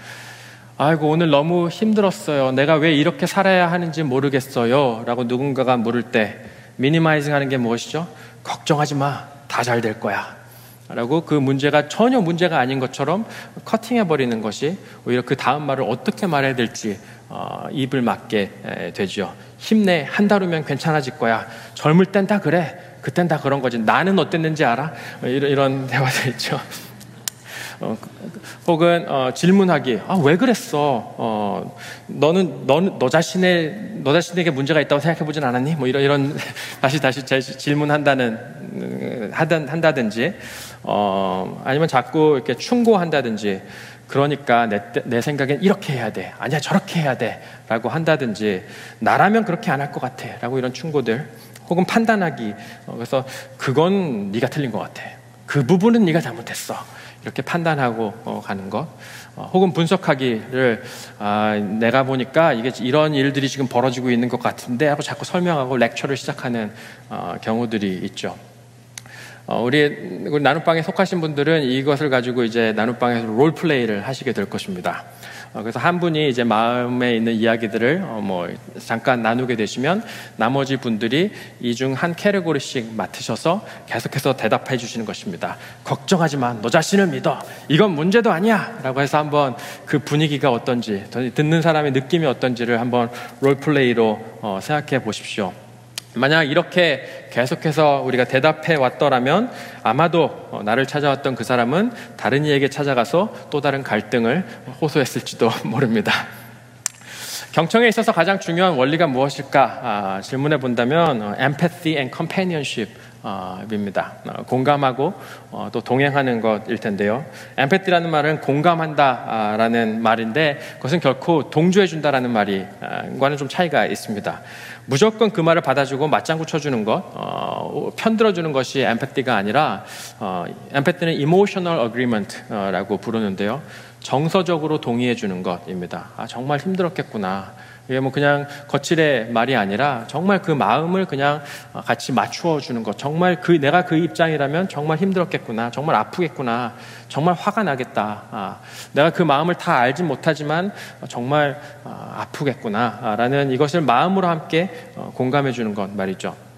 아이고, 오늘 너무 힘들었어요. 내가 왜 이렇게 살아야 하는지 모르겠어요. 라고 누군가가 물을 때, 미니마이징 하는 게 무엇이죠? 걱정하지 마. 다 잘 될 거야. 라고 그 문제가 전혀 문제가 아닌 것처럼 커팅해 버리는 것이 오히려 그 다음 말을 어떻게 말해야 될지 어, 입을 맞게 되죠. 힘내 한 달 후면 괜찮아질 거야. 젊을 땐 다 그래. 그땐 다 그런 거지. 나는 어땠는지 알아? 이런, 이런 대화들 있죠. 어, 혹은 어, 질문하기. 아, 왜 그랬어? 어, 너는 너는 너 자신의 너 자신에게 문제가 있다고 생각해 보진 않았니? 뭐 이런 이런 다시 다시 질문한다는 음, 하든 한다든지 어, 아니면 자꾸 이렇게 충고한다든지 그러니까 내, 내 생각엔 이렇게 해야 돼. 아니야, 저렇게 해야 돼. 라고 한다든지, 나라면 그렇게 안 할 것 같아. 라고 이런 충고들. 혹은 판단하기. 어, 그래서 그건 네가 틀린 것 같아. 그 부분은 네가 잘못했어. 이렇게 판단하고 어, 가는 것. 어, 혹은 분석하기를 아, 내가 보니까 이게 이런 일들이 지금 벌어지고 있는 것 같은데 하고 자꾸 설명하고 렉처를 시작하는 어, 경우들이 있죠. 어, 우리, 우리 나눔방에 속하신 분들은 이것을 가지고 이제 나눔방에서 롤플레이를 하시게 될 것입니다. 어, 그래서 한 분이 이제 마음에 있는 이야기들을 어, 뭐 잠깐 나누게 되시면 나머지 분들이 이 중 한 캐리고리씩 맡으셔서 계속해서 대답해 주시는 것입니다. 걱정하지 마. 너 자신을 믿어. 이건 문제도 아니야. 라고 해서 한번 그 분위기가 어떤지, 듣는 사람의 느낌이 어떤지를 한번 롤플레이로 어, 생각해 보십시오. 만약 이렇게 계속해서 우리가 대답해 왔더라면 아마도 어, 나를 찾아왔던 그 사람은 다른 이에게 찾아가서 또 다른 갈등을 호소했을지도 모릅니다. 경청에 있어서 가장 중요한 원리가 무엇일까 아, 질문해 본다면 어, empathy and companionship 어, 입니다. 어, 공감하고 어, 또 동행하는 것일 텐데요. empathy라는 말은 공감한다라는 말인데 그것은 결코 동조해 준다라는 말이과는 좀 차이가 있습니다. 무조건 그 말을 받아주고 맞장구 쳐주는 것, 어, 편들어주는 것이 empathy가 아니라 어, empathy는 emotional agreement라고 부르는데요. 정서적으로 동의해주는 것입니다. 아, 정말 힘들었겠구나. 이게 뭐 그냥 거칠의 말이 아니라 정말 그 마음을 그냥 같이 맞추어 주는 것. 정말 그 내가 그 입장이라면 정말 힘들었겠구나. 정말 아프겠구나. 정말 화가 나겠다. 아, 내가 그 마음을 다 알진 못하지만 정말 아, 아프겠구나 라는 이것을 마음으로 함께 어, 공감해 주는 것 말이죠.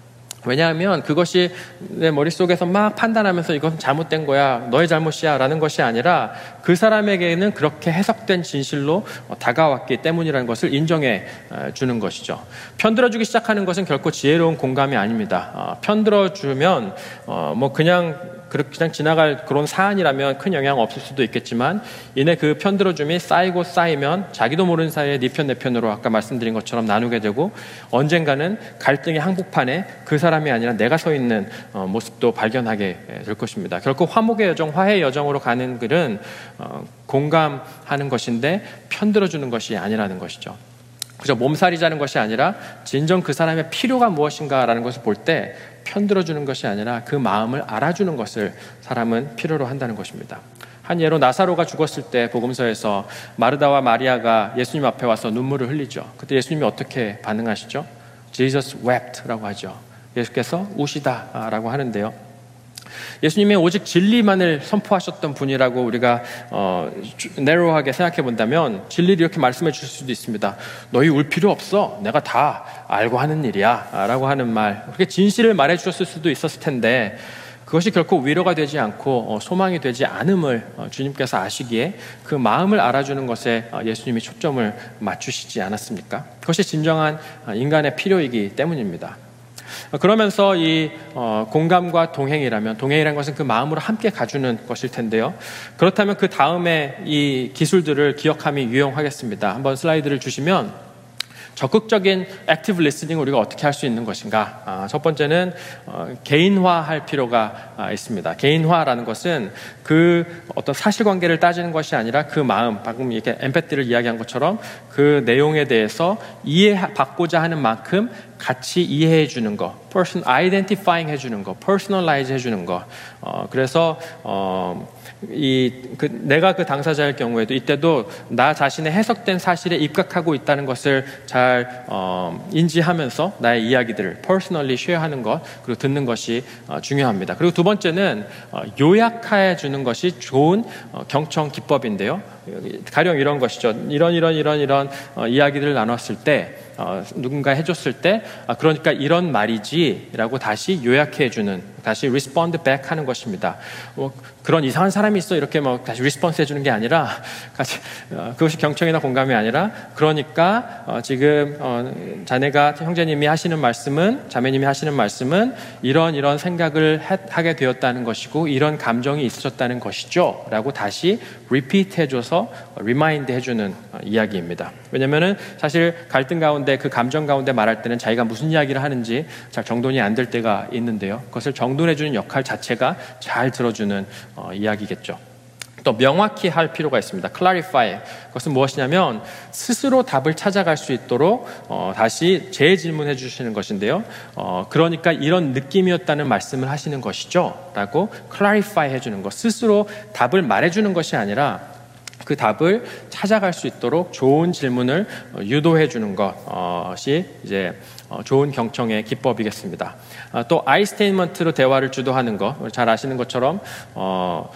왜냐하면 그것이 내 머릿속에서 막 판단하면서 이것은 잘못된 거야, 너의 잘못이야 라는 것이 아니라 그 사람에게는 그렇게 해석된 진실로 다가왔기 때문이라는 것을 인정해 주는 것이죠. 편들어주기 시작하는 것은 결코 지혜로운 공감이 아닙니다. 어, 편들어주면 어, 뭐 그냥 그렇게 그냥 지나갈 그런 사안이라면 큰 영향 없을 수도 있겠지만 이내 그 편들어줌이 쌓이고 쌓이면 자기도 모르는 사이에 네 편 내 편으로 아까 말씀드린 것처럼 나누게 되고 언젠가는 갈등의 항복판에 그 사람이 아니라 내가 서 있는 어, 모습도 발견하게 될 것입니다. 결코 화목의 여정, 화해의 여정으로 가는 글은 어, 공감하는 것인데 편들어주는 것이 아니라는 것이죠. 그저 몸살이자는 것이 아니라 진정 그 사람의 필요가 무엇인가라는 것을 볼 때 편들어주는 것이 아니라 그 마음을 알아주는 것을 사람은 필요로 한다는 것입니다. 한 예로 나사로가 죽었을 때 복음서에서 마르다와 마리아가 예수님 앞에 와서 눈물을 흘리죠. 그때 예수님이 어떻게 반응하시죠? Jesus wept라고 하죠. 예수께서 우시다라고 하는데요. 예수님이 오직 진리만을 선포하셨던 분이라고 우리가 어, 내로하게 생각해 본다면 진리를 이렇게 말씀해 주실 수도 있습니다. 너희 울 필요 없어. 내가 다 알고 하는 일이야. 라고 하는 말. 그렇게 진실을 말해 주셨을 수도 있었을 텐데 그것이 결코 위로가 되지 않고 어, 소망이 되지 않음을 어, 주님께서 아시기에 그 마음을 알아주는 것에 어, 예수님이 초점을 맞추시지 않았습니까? 그것이 진정한 인간의 필요이기 때문입니다. 그러면서 이 어, 공감과 동행이라면 동행이라는 것은 그 마음으로 함께 가주는 것일 텐데요. 그렇다면 그 다음에 이 기술들을 기억함이 유용하겠습니다. 한번 슬라이드를 주시면 적극적인 active listening을 우리가 어떻게 할 수 있는 것인가? 아, 첫 번째는 어, 개인화할 필요가 아, 있습니다. 개인화라는 것은 그 어떤 사실관계를 따지는 것이 아니라 그 마음, 방금 이렇게 엠패티를 이야기한 것처럼 그 내용에 대해서 이해받고자 하는 만큼 같이 이해해 주는 거, person identifying 해 주는 거, personalize 해 주는 거. 어, 그래서 어, 이 그 내가 그 당사자일 경우에도 이때도 나 자신의 해석된 사실에 입각하고 있다는 것을 잘 어, 인지하면서 나의 이야기들을 personally 쉐어하는 것 그리고 듣는 것이 어, 중요합니다. 그리고 두 번째는 어, 요약해 주는 것이 좋은 어, 경청 기법인데요. 가령 이런 것이죠. 이런 이런 이런 이런 어, 이야기들을 나눴을 때 어, 누군가 해줬을 때 아, 그러니까 이런 말이지라고 다시 요약해 주는 다시 respond back 하는 것입니다. 뭐 그런 이상한 사람이 있어 이렇게 뭐 다시 response 해주는 게 아니라 같이 어, 그것이 경청이나 공감이 아니라 그러니까 어, 지금 어, 자네가 형제님이 하시는 말씀은 자매님이 하시는 말씀은 이런 이런 생각을 해, 하게 되었다는 것이고 이런 감정이 있으셨다는 것이죠라고 다시 repeat 해줘서 remind 해주는 어, 이야기입니다. 왜냐면은 사실 갈등 가운데 그 감정 가운데 말할 때는 자기가 무슨 이야기를 하는지 잘 정돈이 안 될 때가 있는데요. 그것을 정돈해 주는 역할 자체가 잘 들어주는 어, 이야기겠죠. 또 명확히 할 필요가 있습니다. clarify. 그것은 무엇이냐면 스스로 답을 찾아갈 수 있도록 어, 다시 재질문해 주시는 것인데요. 어, 그러니까 이런 느낌이었다는 말씀을 하시는 것이죠. 라고 clarify 해주는 것. 스스로 답을 말해주는 것이 아니라 그 답을 찾아갈 수 있도록 좋은 질문을 어, 유도해 주는 것이 이제 어, 좋은 경청의 기법이겠습니다. 아, 또 아이스테인먼트로 대화를 주도하는 것, 잘 아시는 것처럼 어,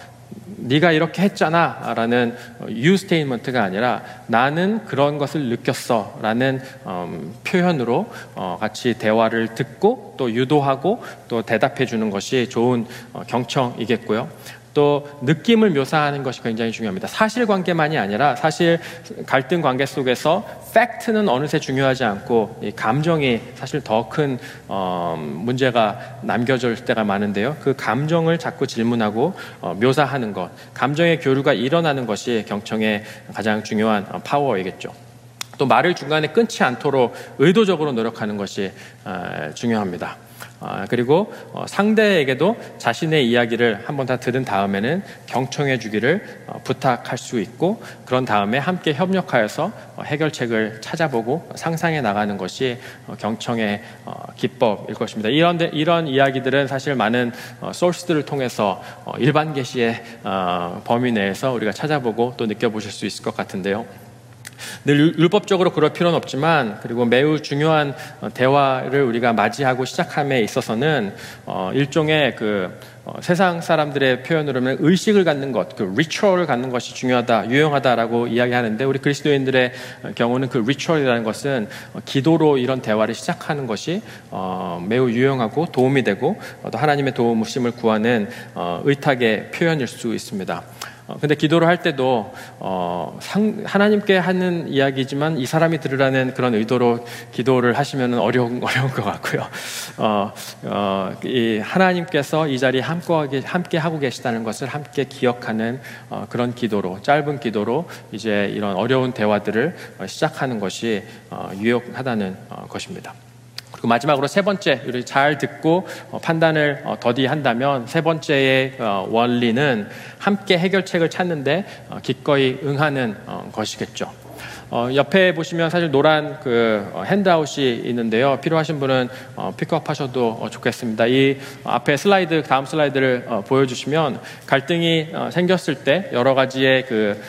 네가 이렇게 했잖아 라는 유스테인먼트가 아니라 나는 그런 것을 느꼈어 라는 음, 표현으로 어, 같이 대화를 듣고 또 유도하고 또 대답해 주는 것이 좋은 어, 경청이겠고요. 또 느낌을 묘사하는 것이 굉장히 중요합니다. 사실 관계만이 아니라 사실 갈등 관계 속에서 팩트는 어느새 중요하지 않고 감정이 사실 더큰 어, 문제가 남겨질 때가 많은데요. 그 감정을 자꾸 질문하고 어, 묘사하는 것, 감정의 교류가 일어나는 것이 경청의 가장 중요한 어, 파워이겠죠. 또 말을 중간에 끊지 않도록 의도적으로 노력하는 것이 중요합니다. 아, 그리고 어, 상대에게도 자신의 이야기를 한번 다 들은 다음에는 경청해 주기를 어, 부탁할 수 있고 그런 다음에 함께 협력하여서 어, 해결책을 찾아보고 상상해 나가는 것이 경청의 기법일 것입니다. 이런 이런 이야기들은 사실 많은 소스들을 통해서 일반 계시의 범위 내에서 우리가 찾아보고 또 느껴보실 수 있을 것 같은데요. 늘 율법적으로 그럴 필요는 없지만 그리고 매우 중요한 어, 대화를 우리가 맞이하고 시작함에 있어서는 어, 일종의 그 어, 세상 사람들의 표현으로는 의식을 갖는 것, 그 리추얼을 갖는 것이 중요하다, 유용하다라고 이야기하는데 우리 그리스도인들의 경우는 그 리추얼이라는 것은 기도로 이런 대화를 시작하는 것이 매우 유용하고 도움이 되고 또 하나님의 도움심을 구하는 의탁의 표현일 수 있습니다. 어, 근데 기도를 할 때도 어, 상, 하나님께 하는 이야기지만 이 사람이 들으라는 그런 의도로 기도를 하시면 어려운 어려운 것 같고요. 어, 어, 이 하나님께서 이 자리에 함께, 함께 하고 계시다는 것을 함께 기억하는 어, 그런 기도로 짧은 기도로 이제 이런 어려운 대화들을 시작하는 것이 어, 유용하다는 어, 것입니다. 그리고 마지막으로 세 번째, 잘 듣고 어, 판단을 어, 더디 한다면 세 번째의 어, 원리는 함께 해결책을 찾는데 기꺼이 응하는 것이겠죠. 어, 옆에 보시면 사실 노란 그 핸드아웃이 있는데요. 필요하신 분은 어, 픽업하셔도 어, 좋겠습니다. 이 앞에 슬라이드 다음 슬라이드를 보여주시면 갈등이 생겼을 때 여러 가지의 그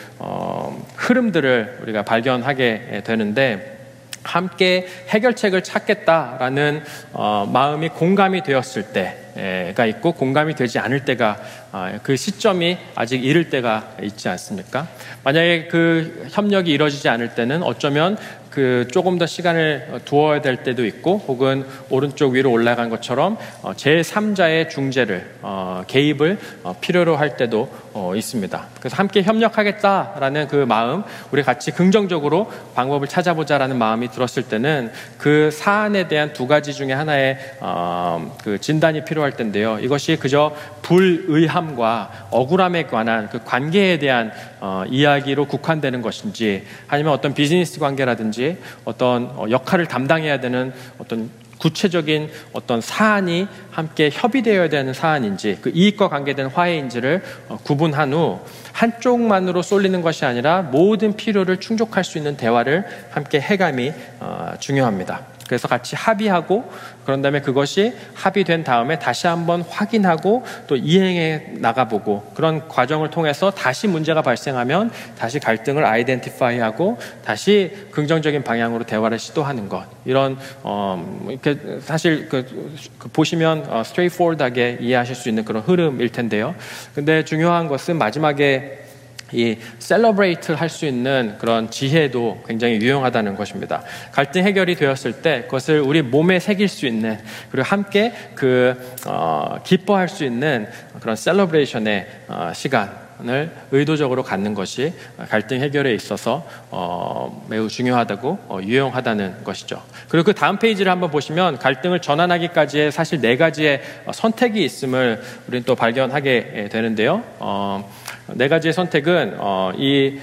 흐름들을 우리가 발견하게 되는데 함께 해결책을 찾겠다라는 어, 마음이 공감이 되었을 때가 있고 공감이 되지 않을 때가 어, 그 시점이 아직 이를 때가 있지 않습니까? 만약에 그 협력이 이루어지지 않을 때는 어쩌면 그 조금 더 시간을 두어야 될 때도 있고 혹은 오른쪽 위로 올라간 것처럼 어, 제3자의 중재를 어, 개입을 어, 필요로 할 때도 있습니다. 그래서 함께 협력하겠다라는 그 마음, 우리 같이 긍정적으로 방법을 찾아보자라는 마음이 들었을 때는 그 사안에 대한 두 가지 중에 하나의 그 진단이 필요할 텐데요. 이것이 그저 불의함과 억울함에 관한 그 관계에 대한 이야기로 국한되는 것인지 아니면 어떤 비즈니스 관계라든지 어떤 어, 역할을 담당해야 되는 어떤 구체적인 어떤 사안이 함께 협의되어야 되는 사안인지 그 이익과 관계된 화해인지를 어, 구분한 후 한쪽만으로 쏠리는 것이 아니라 모든 필요를 충족할 수 있는 대화를 함께 해감이 어, 중요합니다. 그래서 같이 합의하고 그런 다음에 그것이 합의된 다음에 다시 한번 확인하고 또 이행해 나가보고 그런 과정을 통해서 다시 문제가 발생하면 다시 갈등을 아이덴티파이하고 다시 긍정적인 방향으로 대화를 시도하는 것 이런 어 이렇게 사실 그, 그 보시면 어, 스트레이트포워드하게 이해하실 수 있는 그런 흐름일 텐데요. 근데 중요한 것은 마지막에 이 celebrate 할수 있는 그런 지혜도 굉장히 유용하다는 것입니다. 갈등 해결이 되었을 때 그것을 우리 몸에 새길 수 있는 그리고 함께 그 어, 기뻐할 수 있는 그런 celebration의 어, 시간을 의도적으로 갖는 것이 갈등 해결에 있어서 어, 매우 중요하다고 어, 유용하다는 것이죠. 그리고 그 다음 페이지를 한번 보시면 갈등을 전환하기까지의 사실 네 가지의 선택이 있음을 우리는 또 발견하게 되는데요. 어, 네 가지의 선택은 어, 이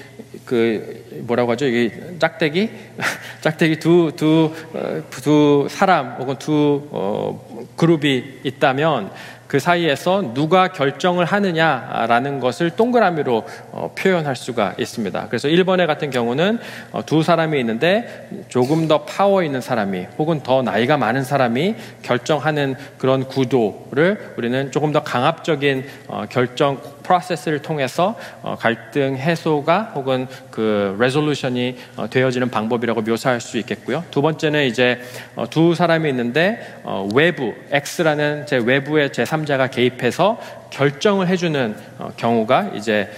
그 뭐라고 하죠? 이 짝대기 짝대기 두두두 두, 어, 두 사람 혹은 두 어, 그룹이 있다면 그 사이에서 누가 결정을 하느냐라는 것을 동그라미로 어, 표현할 수가 있습니다. 그래서 1번에 같은 경우는 어, 두 사람이 있는데 조금 더 파워 있는 사람이 혹은 더 나이가 많은 사람이 결정하는 그런 구도를 우리는 조금 더 강압적인 어, 결정 프로세스를 통해서 어, 갈등 해소가 혹은 그 레졸루션이 어, 되어지는 방법이라고 묘사할 수 있겠고요. 두 번째는 이제 어, 두 사람이 있는데 외부 X라는 제 외부의 제 3자가 개입해서 결정을 해주는 경우가 이제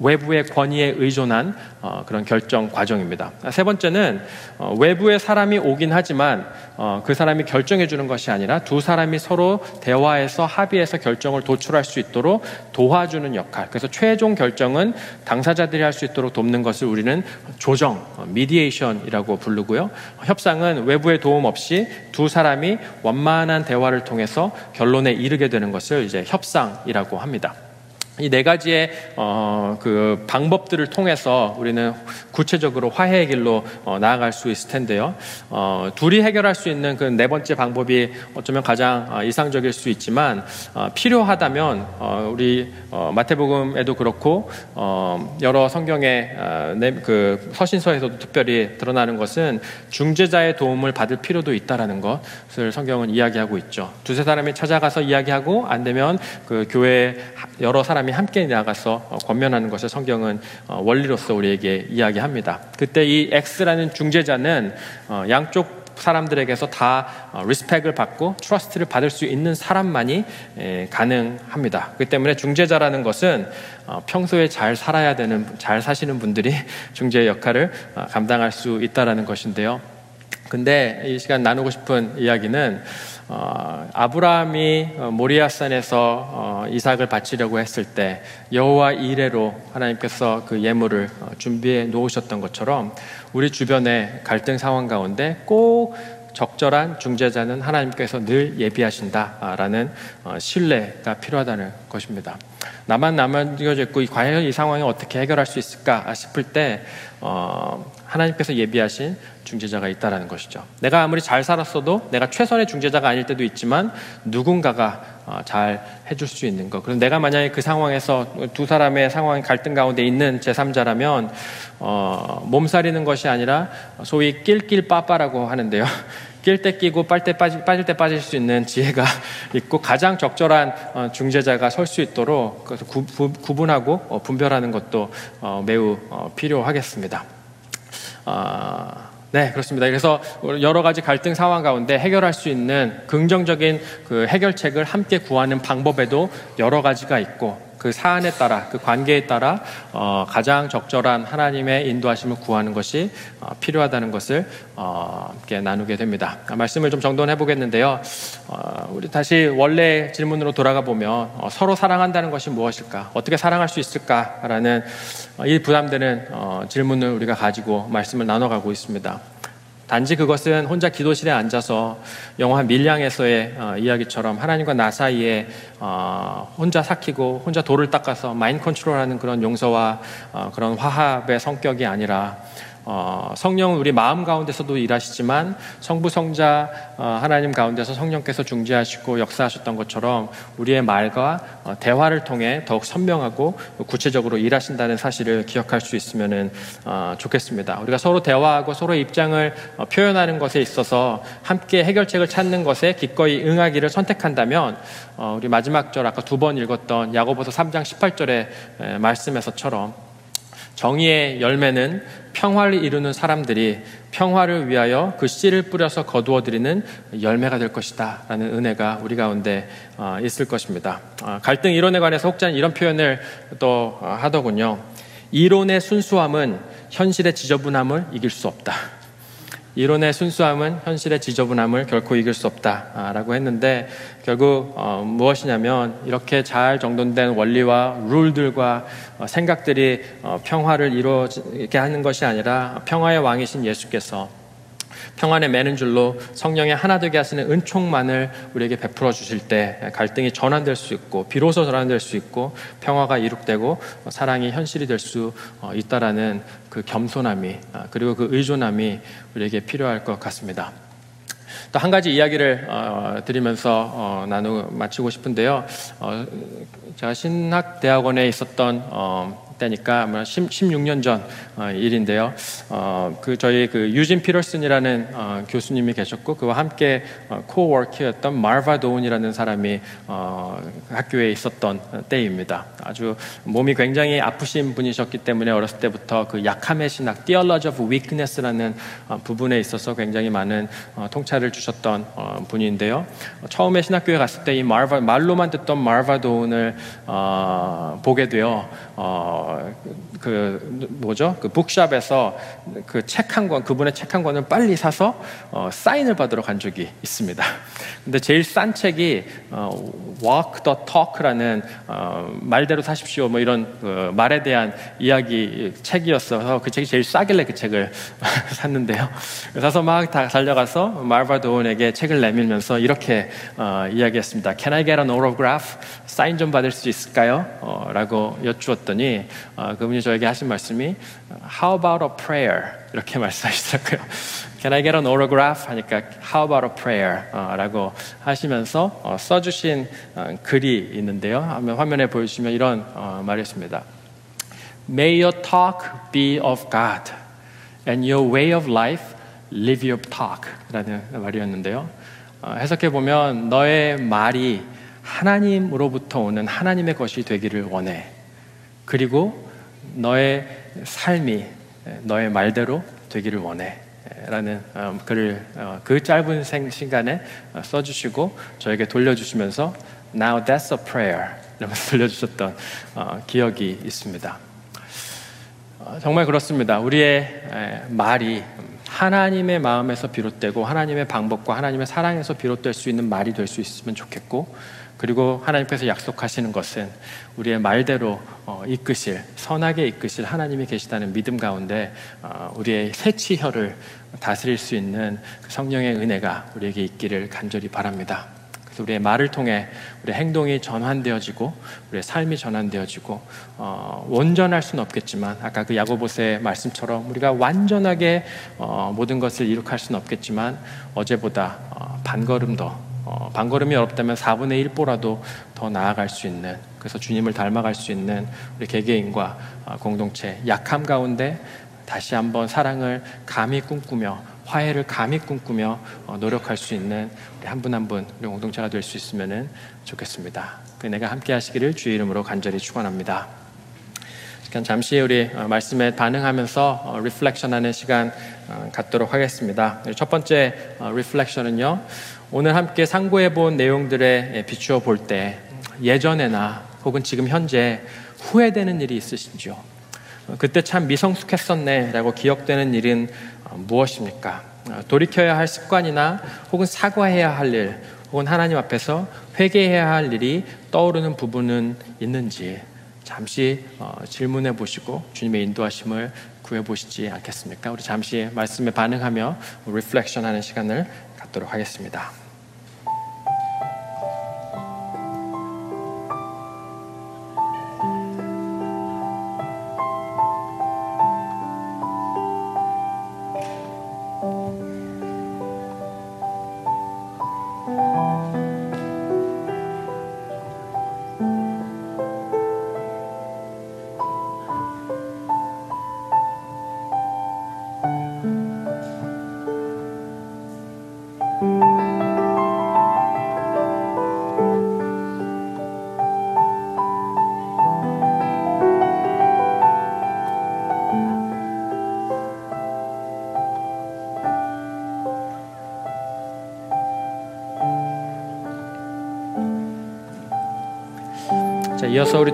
외부의 권위에 의존한 어, 그런 결정 과정입니다. 세 번째는 어, 외부의 사람이 오긴 하지만 어, 그 사람이 결정해 주는 것이 아니라 두 사람이 서로 대화해서 합의해서 결정을 도출할 수 있도록 도와주는 역할. 그래서 최종 결정은 당사자들이 할 수 있도록 돕는 것을 우리는 조정, 미디에이션이라고 부르고요. 협상은 외부의 도움 없이 두 사람이 원만한 대화를 통해서 결론에 이르게 되는 것을 이제 협상이라고 합니다. 이 네 가지의 어, 그 방법들을 통해서 우리는 구체적으로 화해의 길로 어, 나아갈 수 있을 텐데요. 어, 둘이 해결할 수 있는 그 네 번째 방법이 어쩌면 가장 어, 이상적일 수 있지만 어, 필요하다면 어, 우리 어, 마태복음에도 그렇고 어, 여러 성경의 어, 네, 그 서신서에서도 특별히 드러나는 것은 중재자의 도움을 받을 필요도 있다라는 것을 성경은 이야기하고 있죠. 두세 사람이 찾아가서 이야기하고 안 되면 그 교회 여러 사람이 함께 나가서 어, 권면하는 것을 성경은 어, 원리로서 우리에게 이야기합니다. 그때 이 X라는 중재자는 어, 양쪽 사람들에게서 다 리스펙을 받고 트러스트를 받을 수 있는 사람만이 가능합니다. 그 때문에 중재자라는 것은 평소에 잘 살아야 되는 잘 사시는 분들이 중재 역할을 감당할 수 있다라는 것인데요. 근데 이 시간 나누고 싶은 이야기는 어, 아브라함이 어, 모리아산에서 어, 이삭을 바치려고 했을 때 여호와 이레로 하나님께서 그 예물을 어, 준비해 놓으셨던 것처럼 우리 주변의 갈등 상황 가운데 꼭 적절한 중재자는 하나님께서 늘 예비하신다라는 어, 신뢰가 필요하다는 것입니다. 나만 남겨져 있고 과연 이 상황을 어떻게 해결할 수 있을까 싶을 때 어, 하나님께서 예비하신 중재자가 있다라는 것이죠. 내가 아무리 잘 살았어도 내가 최선의 중재자가 아닐 때도 있지만 누군가가 어, 잘 해줄 수 있는 것. 그럼 내가 만약에 그 상황에서 두 사람의 상황 갈등 가운데 있는 제3자라면 어, 몸살이는 것이 아니라 소위 낄낄 빠빠라고 하는데요. 낄때 끼고 빨 때 빠질, 빠질 때 빠질 수 있는 지혜가 있고 가장 적절한 어, 중재자가 설 수 있도록 구, 분하고 어, 분별하는 것도 어, 매우 필요하겠습니다. 아, 네, 그렇습니다. 그래서 여러 가지 갈등 상황 가운데 해결할 수 있는 긍정적인 그 해결책을 함께 구하는 방법에도 여러 가지가 있고 그 사안에 따라 그 관계에 따라 어, 가장 적절한 하나님의 인도하심을 구하는 것이 어, 필요하다는 것을 어, 함께 나누게 됩니다. 말씀을 좀 정돈해 보겠는데요. 어, 우리 다시 원래 질문으로 돌아가 보면 어, 서로 사랑한다는 것이 무엇일까? 어떻게 사랑할 수 있을까라는 어, 이 부담되는 질문을 우리가 가지고 말씀을 나눠가고 있습니다. 단지 그것은 혼자 기도실에 앉아서 영화 밀양에서의 어, 이야기처럼 하나님과 나 사이에 어, 혼자 삭히고 혼자 돌을 닦아서 마인 컨트롤하는 그런 용서와 어, 그런 화합의 성격이 아니라 어, 성령은 우리 마음 가운데서도 일하시지만 성부 성자 어, 하나님 가운데서 성령께서 중재하시고 역사하셨던 것처럼 우리의 말과 어, 대화를 통해 더욱 선명하고 구체적으로 일하신다는 사실을 기억할 수 있으면 어, 좋겠습니다. 우리가 서로 대화하고 서로 입장을 어, 표현하는 것에 있어서 함께 해결책을 찾는 것에 기꺼이 응하기를 선택한다면 어, 우리 마지막 절 아까 두 번 읽었던 야고보서 3장 18절의 말씀에서처럼 정의의 열매는 평화를 이루는 사람들이 평화를 위하여 그 씨를 뿌려서 거두어 드리는 열매가 될 것이다. 라는 은혜가 우리 가운데 어, 있을 것입니다. 어, 갈등 이론에 관해서 혹자는 이런 표현을 또 어, 하더군요. 이론의 순수함은 현실의 지저분함을 이길 수 없다. 이론의 순수함은 현실의 지저분함을 결코 이길 수 없다라고 했는데 결국 어, 무엇이냐면 이렇게 잘 정돈된 원리와 룰들과 어, 생각들이 어, 평화를 이루게 하는 것이 아니라 평화의 왕이신 예수께서 평안에 매는 줄로 성령의 하나 되게 하시는 은총만을 우리에게 베풀어 주실 때 갈등이 전환될 수 있고 비로소 전환될 수 있고 평화가 이룩되고 사랑이 현실이 될 수 있다라는 그 겸손함이 아, 그리고 그 의존함이 우리에게 필요할 것 같습니다. 또 한 가지 이야기를 어, 드리면서 어, 나누 마치고 싶은데요. 어, 제가 신학대학원에 있었던 때니까 아마 16년 전 어, 일인데요. 어, 그 저희 그 유진 피터슨이라는 어, 교수님이 계셨고 그와 함께 코워크였던 마르바 도운이라는 사람이 학교에 있었던 때입니다. 아주 몸이 굉장히 아프신 분이셨기 때문에 어렸을 때부터 그 약함의 신학, Theology of Weakness라는 부분에 있어서 굉장히 많은 통찰을 주셨던 분인데요. 처음에 신학교에 갔을 때 이 마르바 말로만 듣던 마르바 도운을 보게 되어 어, 그 뭐죠? 그 북샵에서 그 책 한 권, 그분의 책 한 권을 빨리 사서 어, 사인을 받으러 간 적이 있습니다. 근데 제일 싼 책이 어, Walk the Talk라는 어, 말대로 사십시오 뭐 이런 그 말에 대한 이야기 책이었어서 그 책이 제일 싸길래 그 책을 샀는데요. 사서 막 다 달려가서 말바 도온에게 책을 내밀면서 이렇게 어, 이야기했습니다. Can I get an autograph? 사인 좀 받을 수 있을까요? 어, 라고 여쭈었더니 어, 그분이 저에게 하신 말씀이 How about a prayer? 이렇게 말씀하시더라고요. Can I get an autograph? 하니까 How about a prayer? 어, 라고 하시면서 어, 써주신 어, 글이 있는데요. 화면에 보여주시면 이런 어, 말이었습니다. May your talk be of God and your way of life live your talk 라는 말이었는데요. 어, 해석해 보면 너의 말이 하나님으로부터 오는 하나님의 것이 되기를 원해. 그리고 너의 삶이 너의 말대로 되기를 원해. 라는 어, 글을 어, 그 짧은 시간에 어, 써주시고 저에게 돌려주시면서 Now that's a prayer 이러면서 돌려주셨던 기억이 있습니다. 정말 그렇습니다. 우리의 말이 하나님의 마음에서 비롯되고 하나님의 방법과 하나님의 사랑에서 비롯될 수 있는 말이 될 수 있으면 좋겠고 그리고 하나님께서 약속하시는 것은 우리의 말대로 어, 이끄실 선하게 이끄실 하나님이 계시다는 믿음 가운데 어, 우리의 새치혀를 다스릴 수 있는 그 성령의 은혜가 우리에게 있기를 간절히 바랍니다. 그래서 우리의 말을 통해 우리의 행동이 전환되어지고 우리의 삶이 전환되어지고 어, 온전할 수는 없겠지만 아까 그 야고보스의 말씀처럼 우리가 완전하게 어, 모든 것을 이룩할 수는 없겠지만 어제보다 어, 반걸음 더 어, 반걸음이 어렵다면 4분의 1보라도 더 나아갈 수 있는 그래서 주님을 닮아갈 수 있는 우리 개개인과 어, 공동체 약함 가운데 다시 한번 사랑을 감히 꿈꾸며 화해를 감히 꿈꾸며 어, 노력할 수 있는 우리 한분 한 분 우리 공동체가 될 수 있으면 좋겠습니다. 그 내가 함께 하시기를 주의 이름으로 간절히 축원합니다. 잠시 우리 어, 말씀에 반응하면서 리플렉션하는 시간 갖도록 하겠습니다. 첫 번째 리플렉션은요. 오늘 함께 상고해 본 내용들에 비추어 볼 때 예전에나 혹은 지금 현재 후회되는 일이 있으신지요? 그때 참 미성숙했었네 라고 기억되는 일은 어, 무엇입니까? 어, 돌이켜야 할 습관이나 혹은 사과해야 할 일, 혹은 하나님 앞에서 회개해야 할 일이 떠오르는 부분은 있는지 잠시 어, 질문해 보시고 주님의 인도하심을 구해 보시지 않겠습니까? 우리 잠시 말씀에 반응하며 reflection 하는 시간을 갖도록 하겠습니다.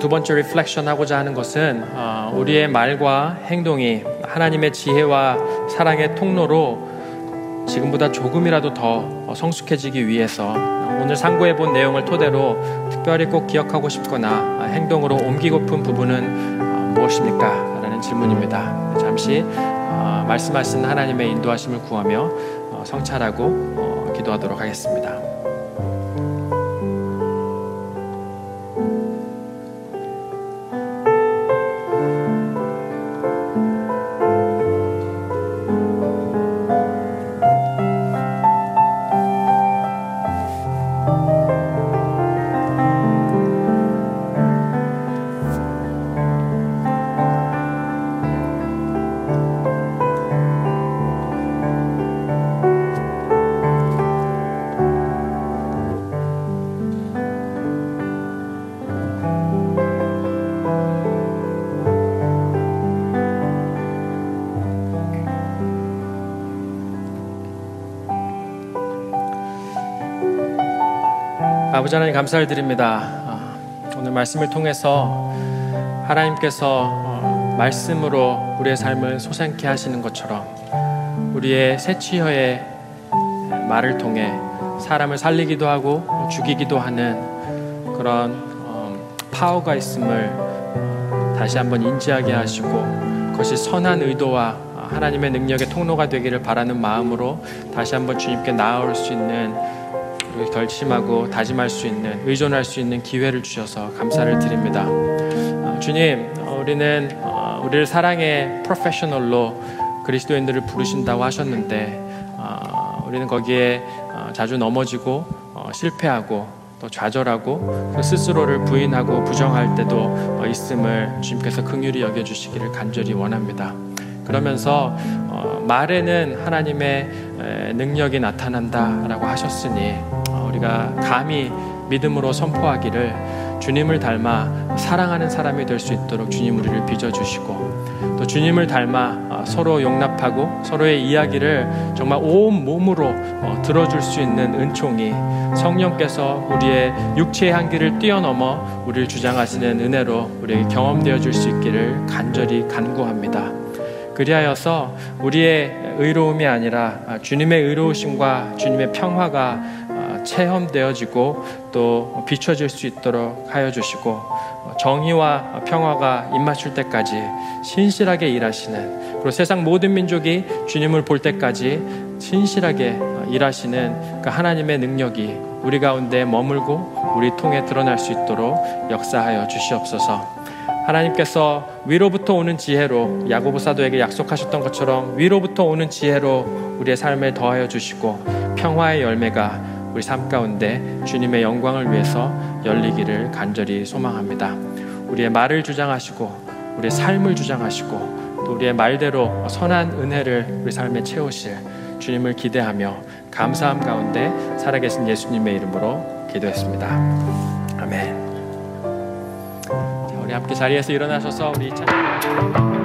두 번째 reflection 하고자 하는 것은 어, 우리의 말과 행동이 하나님의 지혜와 사랑의 통로로 지금보다 조금이라도 더 성숙해지기 위해서 오늘 상고해 본 내용을 토대로 특별히 꼭 기억하고 싶거나 행동으로 옮기고픈 부분은 어, 무엇입니까? 라는 질문입니다. 잠시 어, 말씀하신 하나님의 인도하심을 구하며 성찰하고 기도하도록 하겠습니다. 아버지 하나님 감사를 드립니다. 아, 오늘 말씀을 통해서 하나님께서 어, 말씀으로 우리의 삶을 솟아게 하시는 것처럼 우리의 새치혀의 말을 통해 사람을 살리기도 하고 죽이기도 하는 그런 어, 파워가 있음을 다시 한번 인지하게 하시고 그것이 선한 의도와 하나님의 능력의 통로가 되기를 바라는 마음으로 다시 한번 주님께 나아올 수 있는 결심하고 다짐할 수 있는 의존할 수 있는 기회를 주셔서 감사를 드립니다. 어, 주님, 어, 우리는 어, 우리를 사랑의 프로페셔널로 그리스도인들을 부르신다고 하셨는데 우리는 거기에 자주 넘어지고 실패하고 또 좌절하고 그 스스로를 부인하고 부정할 때도 있음을 주님께서 긍휼히 여겨 주시기를 간절히 원합니다. 그러면서 어, 말에는 하나님의 능력이 나타난다라고 하셨으니 어, 우리가 감히 믿음으로 선포하기를 주님을 닮아 사랑하는 사람이 될 수 있도록 주님 우리를 빚어주시고 또 주님을 닮아 어, 서로 용납하고 서로의 이야기를 정말 온 몸으로 들어줄 수 있는 은총이 성령께서 우리의 육체의 한계를 뛰어넘어 우리를 주장하시는 은혜로 우리에게 경험되어 줄 수 있기를 간절히 간구합니다. 그리하여서 우리의 의로움이 아니라 아, 주님의 의로우심과 주님의 평화가 아, 체험되어지고 또 비춰질 수 있도록 하여 주시고 어, 정의와 평화가 입맞출 때까지 신실하게 일하시는 그리고 세상 모든 민족이 주님을 볼 때까지 신실하게 어, 일하시는 그 하나님의 능력이 우리 가운데 머물고 우리 통해 드러날 수 있도록 역사하여 주시옵소서. 하나님께서 위로부터 오는 지혜로 야고보 사도에게 약속하셨던 것처럼 위로부터 오는 지혜로 우리의 삶을 더하여 주시고 평화의 열매가 우리 삶 가운데 주님의 영광을 위해서 열리기를 간절히 소망합니다. 우리의 말을 주장하시고 우리의 삶을 주장하시고 또 우리의 말대로 선한 은혜를 우리 삶에 채우실 주님을 기대하며 감사함 가운데 살아계신 예수님의 이름으로 기도했습니다. 아멘. 우리 함께 자리에서 일어나셔서 우리 찬양